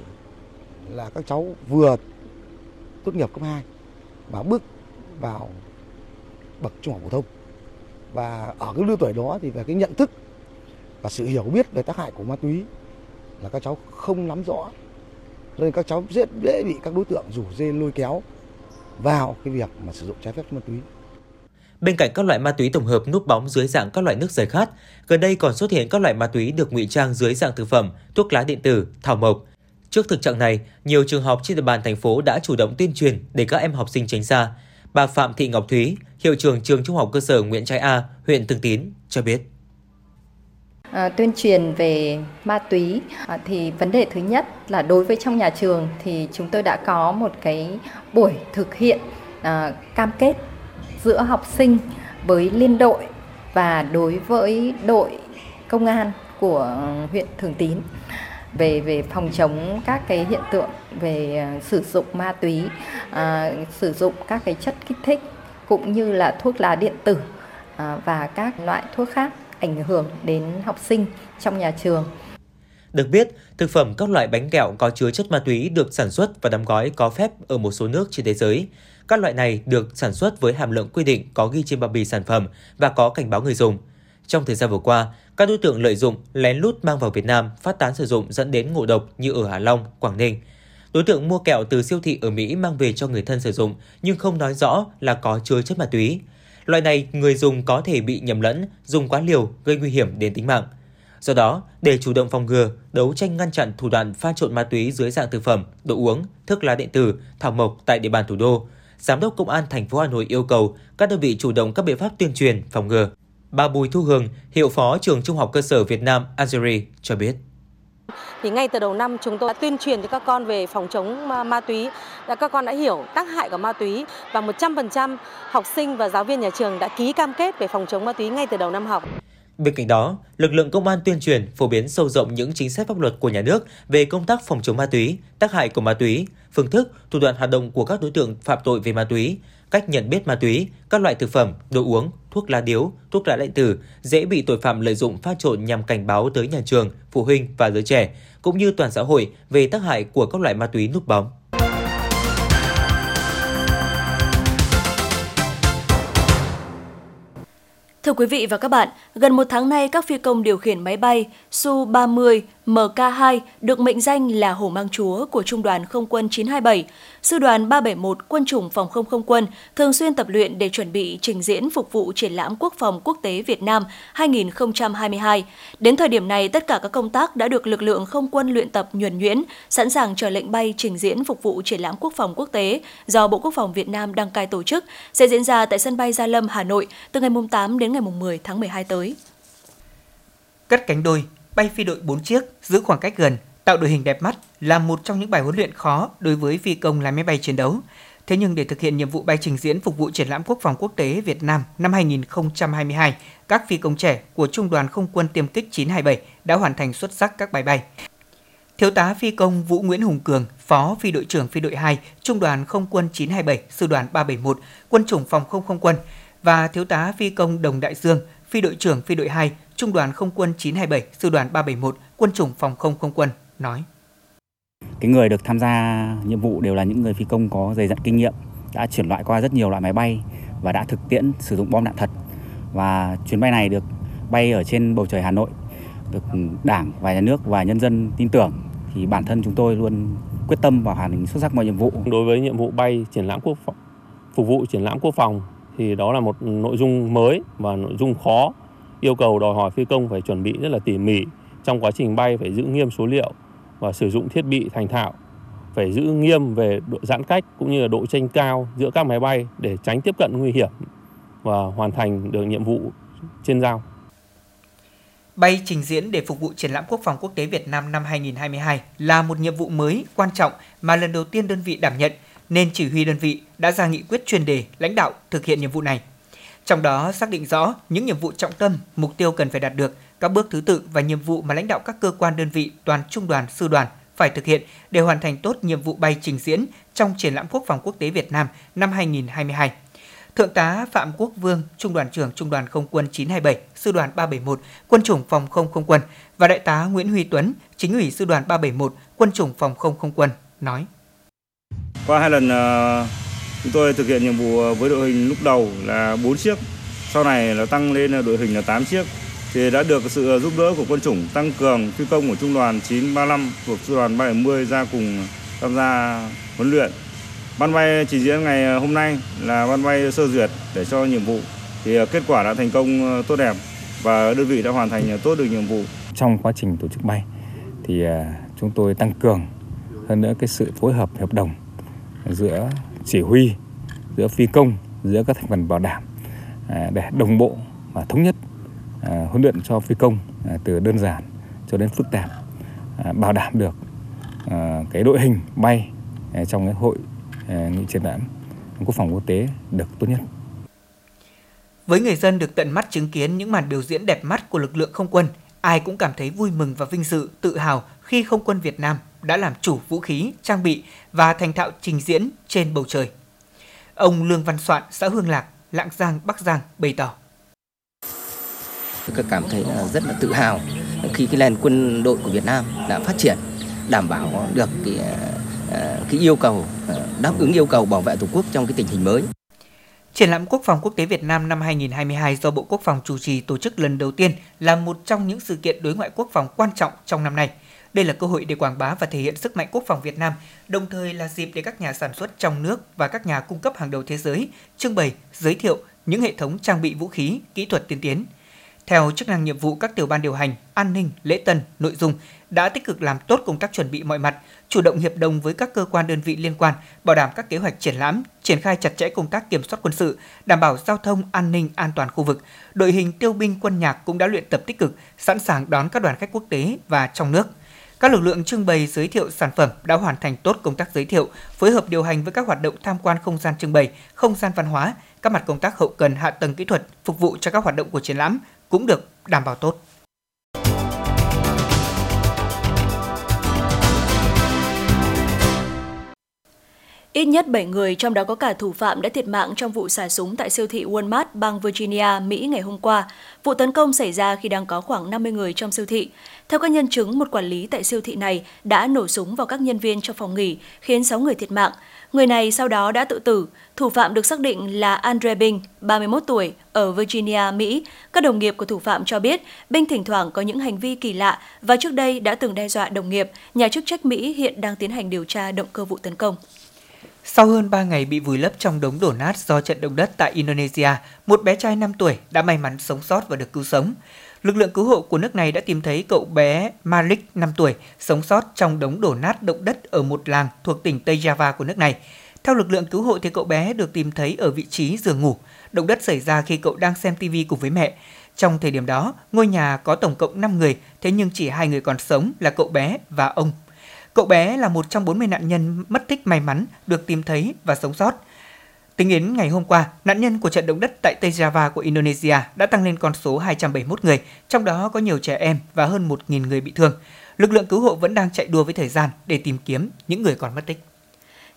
là các cháu vừa tốt nghiệp cấp 2 và bước vào bậc trung học phổ thông. Và ở cái lứa tuổi đó thì về cái nhận thức và sự hiểu biết về tác hại của ma túy là các cháu không nắm rõ nên các cháu rất dễ bị các đối tượng rủ dê lôi kéo vào cái việc mà sử dụng trái phép ma túy. Bên cạnh các loại ma túy tổng hợp núp bóng dưới dạng các loại nước giải khát, gần đây còn xuất hiện các loại ma túy được ngụy trang dưới dạng thực phẩm, thuốc lá điện tử, thảo mộc. Trước thực trạng này, nhiều trường học trên địa bàn thành phố đã chủ động tuyên truyền để các em học sinh tránh xa. Bà Phạm Thị Ngọc Thúy, hiệu trưởng trường Trung học cơ sở Nguyễn Trái A, huyện Thường Tín cho biết. À, tuyên truyền về ma túy. À, thì vấn đề thứ nhất là đối với trong nhà trường thì chúng tôi đã có một cái buổi thực hiện à, cam kết giữa học sinh với liên đội và đối với đội công an của huyện Thường Tín về về phòng chống các cái hiện tượng về sử dụng ma túy, à, sử dụng các cái chất kích thích cũng như là thuốc lá điện tử à, và các loại thuốc khác ảnh hưởng đến học sinh trong nhà trường. Được biết, thực phẩm các loại bánh kẹo có chứa chất ma túy được sản xuất và đóng gói có phép ở một số nước trên thế giới. Các loại này được sản xuất với hàm lượng quy định có ghi trên bao bì sản phẩm và có cảnh báo người dùng. Trong thời gian vừa qua, các đối tượng lợi dụng lén lút mang vào Việt Nam phát tán sử dụng dẫn đến ngộ độc như ở Hà Long, Quảng Ninh. Đối tượng mua kẹo từ siêu thị ở Mỹ mang về cho người thân sử dụng nhưng không nói rõ là có chứa chất ma túy. Loại này người dùng có thể bị nhầm lẫn, dùng quá liều gây nguy hiểm đến tính mạng. Do đó, để chủ động phòng ngừa, đấu tranh ngăn chặn thủ đoạn pha trộn ma túy dưới dạng thực phẩm, đồ uống, thức lá điện tử, thảo mộc tại địa bàn thủ đô, Giám đốc Công an thành phố Hà Nội yêu cầu các đơn vị chủ động các biện pháp tuyên truyền, phòng ngừa. Bà Bùi Thu Hương, hiệu phó trường Trung học cơ sở Việt Nam Algeria cho biết thì ngay từ đầu năm chúng tôi đã tuyên truyền cho các con về phòng chống ma, ma túy. Đã các con đã hiểu tác hại của ma túy và 100% học sinh và giáo viên nhà trường đã ký cam kết về phòng chống ma túy ngay từ đầu năm học. Bên cạnh đó, lực lượng công an tuyên truyền, phổ biến sâu rộng những chính sách pháp luật của nhà nước về công tác phòng chống ma túy, tác hại của ma túy, phương thức, thủ đoạn hoạt động của các đối tượng phạm tội về ma túy, cách nhận biết ma túy, các loại thực phẩm, đồ uống, thuốc lá điếu, thuốc lá điện tử dễ bị tội phạm lợi dụng pha trộn nhằm cảnh báo tới nhà trường, phụ huynh và giới trẻ, cũng như toàn xã hội về tác hại của các loại ma túy núp bóng. Thưa quý vị và các bạn, gần một tháng nay các phi công điều khiển máy bay Su-30 MK2 được mệnh danh là hổ mang chúa của Trung đoàn Không quân 927, Sư đoàn 371 Quân chủng Phòng không không quân thường xuyên tập luyện để chuẩn bị trình diễn phục vụ triển lãm quốc phòng quốc tế Việt Nam 2022. Đến thời điểm này, tất cả các công tác đã được lực lượng không quân luyện tập nhuần nhuyễn, sẵn sàng chờ lệnh bay trình diễn phục vụ triển lãm quốc phòng quốc tế do Bộ Quốc phòng Việt Nam đăng cai tổ chức, sẽ diễn ra tại sân bay Gia Lâm, Hà Nội từ ngày 8 đến ngày 10 tháng 12 tới. Cất cánh đôi, bay phi đội 4 chiếc, giữ khoảng cách gần, tạo đội hình đẹp mắt là một trong những bài huấn luyện khó đối với phi công lái máy bay chiến đấu. Thế nhưng để thực hiện nhiệm vụ bay trình diễn phục vụ triển lãm quốc phòng quốc tế Việt Nam năm 2022, các phi công trẻ của Trung đoàn Không quân tiêm kích 927 đã hoàn thành xuất sắc các bài bay. Thiếu tá phi công Vũ Nguyễn Hùng Cường, Phó Phi đội trưởng Phi đội 2, Trung đoàn Không quân 927, Sư đoàn 371, Quân chủng Phòng không không quân và Thiếu tá phi công Đồng Đại Dương, Phi đội trưởng Phi đội 2, Trung đoàn Không quân 927, Sư đoàn 371, Quân chủng Phòng không không quân nói. Cái người được tham gia nhiệm vụ đều là những người phi công có dày dặn kinh nghiệm, đã chuyển loại qua rất nhiều loại máy bay và đã thực tiễn sử dụng bom đạn thật. Và chuyến bay này được bay ở trên bầu trời Hà Nội, được Đảng và Nhà nước và nhân dân tin tưởng thì bản thân chúng tôi luôn quyết tâm và hoàn thành xuất sắc mọi nhiệm vụ. Đối với nhiệm vụ bay triển lãm quốc phòng, phục vụ triển lãm quốc phòng thì đó là một nội dung mới và nội dung khó, yêu cầu đòi hỏi phi công phải chuẩn bị rất là tỉ mỉ trong quá trình bay phải giữ nghiêm số liệu và sử dụng thiết bị thành thạo phải giữ nghiêm về độ giãn cách cũng như là độ tranh cao giữa các máy bay để tránh tiếp cận nguy hiểm và hoàn thành được nhiệm vụ trên giao. Bay trình diễn để phục vụ triển lãm quốc phòng quốc tế Việt Nam năm 2022 là một nhiệm vụ mới quan trọng mà lần đầu tiên đơn vị đảm nhận, nên chỉ huy đơn vị đã ra nghị quyết chuyên đề lãnh đạo thực hiện nhiệm vụ này. Trong đó xác định rõ những nhiệm vụ trọng tâm, mục tiêu cần phải đạt được, các bước thứ tự và nhiệm vụ mà lãnh đạo các cơ quan đơn vị, toàn trung đoàn, sư đoàn phải thực hiện để hoàn thành tốt nhiệm vụ bay trình diễn trong triển lãm quốc phòng quốc tế Việt Nam năm 2022. Thượng tá Phạm Quốc Vương, Trung đoàn trưởng Trung đoàn Không quân 927, Sư đoàn 371, Quân chủng Phòng không không quân và Đại tá Nguyễn Huy Tuấn, Chính ủy Sư đoàn 371, Quân chủng Phòng không không quân nói. Qua hai lần uh, chúng tôi thực hiện nhiệm vụ ờ, với đội hình lúc đầu là 4 chiếc, sau này là tăng lên ờ, đội hình là 8 chiếc thì đã được sự ờ, giúp đỡ của quân chủng tăng cường phi công của trung đoàn 935 thuộc sư đoàn 370 ra cùng tham gia huấn luyện. Ban bay chỉ diễn ngày hôm nay là ban bay sơ duyệt để cho nhiệm vụ thì kết quả đã thành công tốt đẹp và đơn vị đã hoàn thành tốt được nhiệm vụ. Trong quá trình tổ chức bay thì chúng tôi tăng cường hơn nữa cái sự phối hợp hợp đồng giữa chỉ huy, giữa phi công, giữa các thành phần bảo đảm à, để đồng bộ và thống nhất à, huấn luyện cho phi công à, từ đơn giản cho đến phức tạp bảo đảm được cái đội hình bay trong cái hội nghị triển lãm quốc phòng quốc tế được tốt nhất. Với người dân được tận mắt chứng kiến những màn biểu diễn đẹp mắt của lực lượng không quân, ai cũng cảm thấy vui mừng và vinh dự, tự hào khi không quân Việt Nam đã làm chủ vũ khí, trang bị và thành thạo trình diễn trên bầu trời. Ông Lương Văn Soạn, xã Hương Lạc, Lạng Giang, Bắc Giang bày tỏ tôi cảm thấy là rất là tự hào khi cái nền quân đội của Việt Nam đã phát triển đảm bảo được cái ờ, cái yêu cầu đáp ứng yêu cầu bảo vệ tổ quốc trong cái tình hình mới. Triển lãm Quốc phòng quốc tế Việt Nam năm 2022 do Bộ Quốc phòng chủ trì tổ chức lần đầu tiên là một trong những sự kiện đối ngoại quốc phòng quan trọng trong năm nay. Đây là cơ hội để quảng bá và thể hiện sức mạnh quốc phòng Việt Nam, đồng thời là dịp để các nhà sản xuất trong nước và các nhà cung cấp hàng đầu thế giới trưng bày, giới thiệu những hệ thống trang bị vũ khí, kỹ thuật tiên tiến – theo chức năng nhiệm vụ các tiểu ban điều hành, an ninh, lễ tân, nội dung đã tích cực làm tốt công tác chuẩn bị mọi mặt, chủ động hiệp đồng với các cơ quan đơn vị liên quan, bảo đảm các kế hoạch triển lãm, triển khai chặt chẽ công tác kiểm soát quân sự, đảm bảo giao thông an ninh an toàn khu vực. Đội hình tiêu binh quân nhạc cũng đã luyện tập tích cực, sẵn sàng đón các đoàn khách quốc tế và trong nước. Các lực lượng trưng bày giới thiệu sản phẩm đã hoàn thành tốt công tác giới thiệu, phối hợp điều hành với các hoạt động tham quan không gian trưng bày, không gian văn hóa, các mặt công tác hậu cần hạ tầng kỹ thuật phục vụ cho các hoạt động của triển lãm cũng được đảm bảo tốt. Ít nhất 7 người, trong đó có cả thủ phạm đã thiệt mạng trong vụ xả súng tại siêu thị Walmart, bang Virginia, Mỹ ngày hôm qua. Vụ tấn công xảy ra khi đang có khoảng 50 người trong siêu thị. Theo các nhân chứng, một quản lý tại siêu thị này đã nổ súng vào các nhân viên trong phòng nghỉ, khiến 6 người thiệt mạng. Người này sau đó đã tự tử. Thủ phạm được xác định là Andre Bing, 31 tuổi, ở Virginia, Mỹ. Các đồng nghiệp của thủ phạm cho biết Bing thỉnh thoảng có những hành vi kỳ lạ và trước đây đã từng đe dọa đồng nghiệp. Nhà chức trách Mỹ hiện đang tiến hành điều tra động cơ vụ tấn công. Sau hơn 3 ngày bị vùi lấp trong đống đổ nát do trận động đất tại Indonesia, một bé trai 5 tuổi đã may mắn sống sót và được cứu sống. Lực lượng cứu hộ của nước này đã tìm thấy cậu bé Malik 5 tuổi sống sót trong đống đổ nát động đất ở một làng thuộc tỉnh Tây Java của nước này. Theo lực lượng cứu hộ thì cậu bé được tìm thấy ở vị trí giường ngủ. Động đất xảy ra khi cậu đang xem TV cùng với mẹ. Trong thời điểm đó, ngôi nhà có tổng cộng 5 người, thế nhưng chỉ hai người còn sống là cậu bé và ông. Cậu bé là một trong 40 nạn nhân mất tích may mắn được tìm thấy và sống sót. Tính đến ngày hôm qua, nạn nhân của trận động đất tại Tây Java của Indonesia đã tăng lên con số 271 người, trong đó có nhiều trẻ em và hơn 1.000 người bị thương. Lực lượng cứu hộ vẫn đang chạy đua với thời gian để tìm kiếm những người còn mất tích.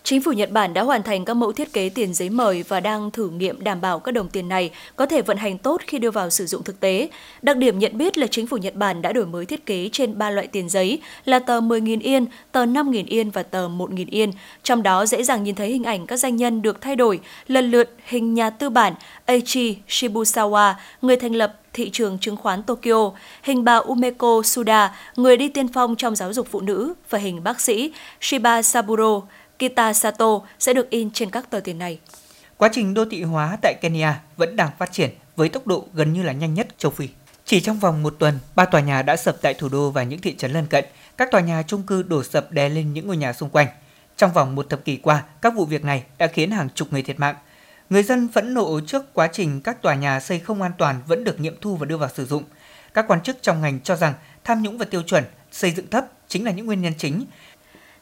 Chính phủ Nhật Bản đã hoàn thành các mẫu thiết kế tiền giấy mời và đang thử nghiệm đảm bảo các đồng tiền này có thể vận hành tốt khi đưa vào sử dụng thực tế. Đặc điểm nhận biết là chính phủ Nhật Bản đã đổi mới thiết kế trên 3 loại tiền giấy là tờ 10.000 yên, tờ 5.000 yên và tờ 1.000 yên. Trong đó dễ dàng nhìn thấy hình ảnh các danh nhân được thay đổi, lần lượt hình nhà tư bản Eiichi Shibusawa, người thành lập thị trường chứng khoán Tokyo, hình bà Umeko Suda, người đi tiên phong trong giáo dục phụ nữ và hình bác sĩ Shiba Saburo, Kita Sato sẽ được in trên các tờ tiền này. Quá trình đô thị hóa tại Kenya vẫn đang phát triển với tốc độ gần như là nhanh nhất châu Phi. Chỉ trong vòng một tuần, ba tòa nhà đã sập tại thủ đô và những thị trấn lân cận. Các tòa nhà chung cư đổ sập đè lên những ngôi nhà xung quanh. Trong vòng một thập kỷ qua, các vụ việc này đã khiến hàng chục người thiệt mạng. Người dân phẫn nộ trước quá trình các tòa nhà xây không an toàn vẫn được nghiệm thu và đưa vào sử dụng. Các quan chức trong ngành cho rằng tham nhũng và tiêu chuẩn xây dựng thấp chính là những nguyên nhân chính.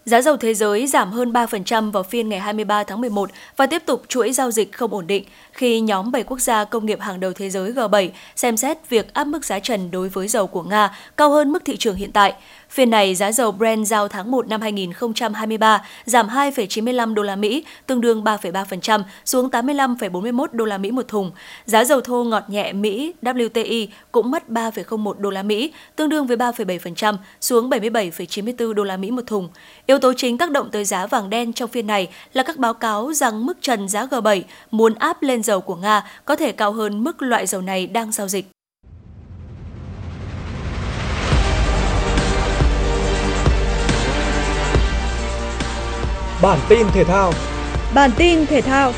Giá dầu thế giới giảm hơn 3% vào phiên ngày 23 tháng 11 và tiếp tục chuỗi giao dịch không ổn định khi nhóm 7 quốc gia công nghiệp hàng đầu thế giới G7 xem xét việc áp mức giá trần đối với dầu của Nga cao hơn mức thị trường hiện tại. Phiên này, giá dầu Brent giao tháng 1 năm 2023 giảm 2,95 đô la Mỹ, tương đương 3,3% xuống 85,41 đô la Mỹ một thùng. Giá dầu thô ngọt nhẹ Mỹ WTI cũng mất 3,01 đô la Mỹ, tương đương với 3,7% xuống 77,94 đô la Mỹ một thùng. Yếu tố chính tác động tới giá vàng đen trong phiên này là các báo cáo rằng mức trần giá G7 muốn áp lên dầu của Nga có thể cao hơn mức loại dầu này đang giao dịch. Bản tin thể thao. Bản tin thể thao.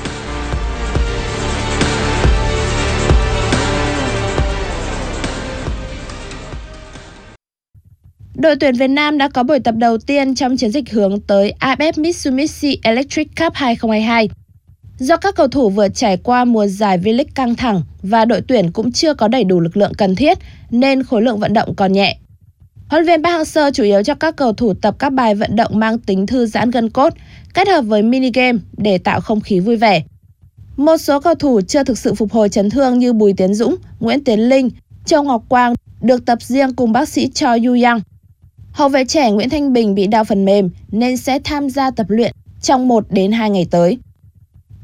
Đội tuyển Việt Nam đã có buổi tập đầu tiên trong chiến dịch hướng tới AFF Mitsubishi Electric Cup 2022. Do các cầu thủ vừa trải qua mùa giải V-League căng thẳng và đội tuyển cũng chưa có đầy đủ lực lượng cần thiết, nên khối lượng vận động còn nhẹ. Huấn luyện viên Park Hang-seo chủ yếu cho các cầu thủ tập các bài vận động mang tính thư giãn gân cốt, kết hợp với mini game để tạo không khí vui vẻ. Một số cầu thủ chưa thực sự phục hồi chấn thương như Bùi Tiến Dũng, Nguyễn Tiến Linh, Châu Ngọc Quang được tập riêng cùng bác sĩ Cho Yu Yang. Hậu vệ trẻ Nguyễn Thanh Bình bị đau phần mềm nên sẽ tham gia tập luyện trong 1 đến 2 ngày tới.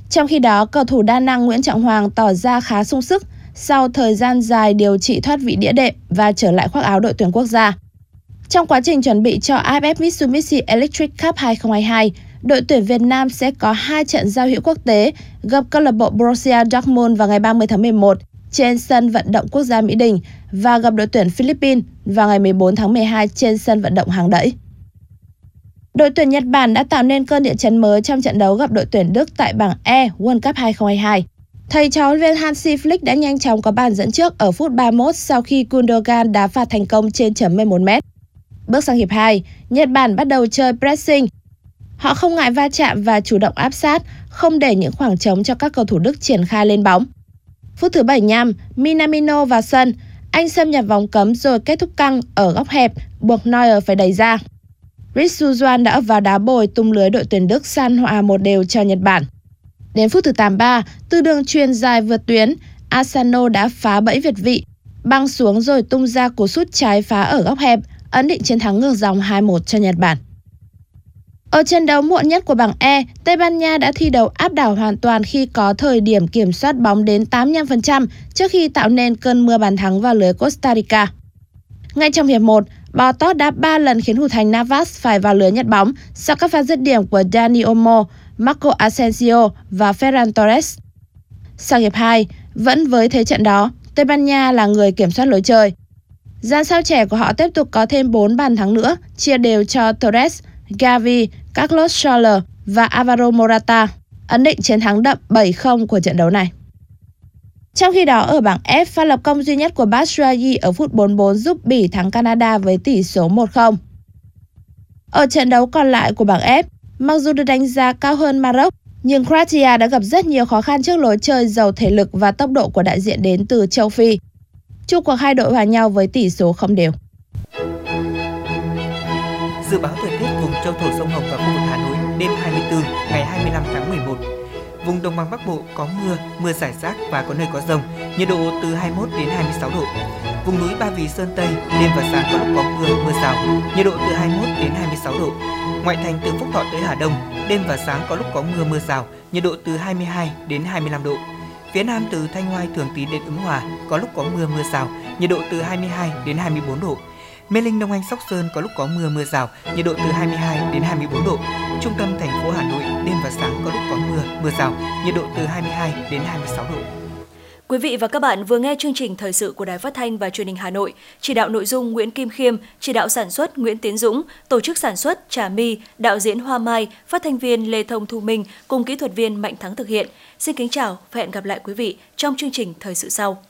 Trong khi đó, cầu thủ đa năng Nguyễn Trọng Hoàng tỏ ra khá sung sức sau thời gian dài điều trị thoát vị đĩa đệm và trở lại khoác áo đội tuyển quốc gia. Trong quá trình chuẩn bị cho AFF Mitsubishi Electric Cup 2022, đội tuyển Việt Nam sẽ có hai trận giao hữu quốc tế gặp câu lạc bộ Borussia Dortmund vào ngày 30 tháng 11 trên sân vận động quốc gia Mỹ Đình và gặp đội tuyển Philippines vào ngày 14 tháng 12 trên sân vận động Hàng Đẫy. Đội tuyển Nhật Bản đã tạo nên cơn địa chấn mới trong trận đấu gặp đội tuyển Đức tại bảng E World Cup 2022. Thầy trò viên Hansi Flick đã nhanh chóng có bàn dẫn trước ở phút 31 sau khi Gundogan đá phạt thành công trên chấm 11 mét. Bước sang hiệp 2, Nhật Bản bắt đầu chơi pressing. Họ không ngại va chạm và chủ động áp sát, không để những khoảng trống cho các cầu thủ Đức triển khai lên bóng. Phút thứ 75, Minamino vào sân, anh xâm nhập vòng cấm rồi kết thúc căng ở góc hẹp, buộc Neuer phải đẩy ra. Rich Suzuan đã vào đá bồi tung lưới đội tuyển Đức san hòa một đều cho Nhật Bản. Đến phút thứ 83, từ đường truyền dài vượt tuyến, Asano đã phá bẫy Việt vị, băng xuống rồi tung ra cú sút trái phá ở góc hẹp, ấn định chiến thắng ngược dòng 2-1 cho Nhật Bản. Ở trận đấu muộn nhất của bảng E, Tây Ban Nha đã thi đấu áp đảo hoàn toàn khi có thời điểm kiểm soát bóng đến 85% trước khi tạo nên cơn mưa bàn thắng vào lưới Costa Rica. Ngay trong hiệp 1, Botot đã 3 lần khiến thủ thành Navas phải vào lưới nhặt bóng sau các pha dứt điểm của Dani Olmo, Marco Asensio và Ferran Torres. Sau hiệp 2, vẫn với thế trận đó, Tây Ban Nha là người kiểm soát lối chơi. Gian sao trẻ của họ tiếp tục có thêm 4 bàn thắng nữa, chia đều cho Torres, Gavi, Carlos Soler và Alvaro Morata, ấn định chiến thắng đậm 7-0 của trận đấu này. Trong khi đó ở bảng F, pha lập công duy nhất của Batshuayi ở phút 44 giúp Bỉ thắng Canada với tỷ số 1-0. Ở trận đấu còn lại của bảng F, mặc dù được đánh giá cao hơn Maroc, nhưng Croatia đã gặp rất nhiều khó khăn trước lối chơi giàu thể lực và tốc độ của đại diện đến từ châu Phi. Chung cuộc hai đội hòa nhau với tỷ số không đều. Dự báo thời tiết vùng châu thổ sông Hồng và khu vực Hà Nội đêm 24 ngày 25 tháng 11. Vùng đồng bằng Bắc Bộ có mưa, mưa rải rác và có nơi có rông, nhiệt độ từ 21 đến 26 độ. Vùng núi Ba Vì Sơn Tây, đêm và sáng có lúc có mưa, mưa rào, nhiệt độ từ 21 đến 26 độ. Ngoại thành từ Phúc Thọ tới Hà Đông, đêm và sáng có lúc có mưa, mưa rào, nhiệt độ từ 22 đến 25 độ. Phía Nam từ Thanh Hoai, Thường Tín đến Ứng Hòa có lúc có mưa, mưa rào, nhiệt độ từ 22 đến 24 độ. Mê Linh Đông Anh Sóc Sơn có lúc có mưa mưa rào, nhiệt độ từ 22 đến 24 độ. Trung tâm thành phố Hà Nội đêm và sáng có lúc có mưa mưa rào, nhiệt độ từ 22 đến 26 độ. Quý vị và các bạn vừa nghe chương trình thời sự của Đài Phát thanh và Truyền hình Hà Nội, chỉ đạo nội dung Nguyễn Kim Khiêm, chỉ đạo sản xuất Nguyễn Tiến Dũng, tổ chức sản xuất Trà My, đạo diễn Hoa Mai, phát thanh viên Lê Thông Thu Minh cùng kỹ thuật viên Mạnh Thắng thực hiện. Xin kính chào và hẹn gặp lại quý vị trong chương trình thời sự sau.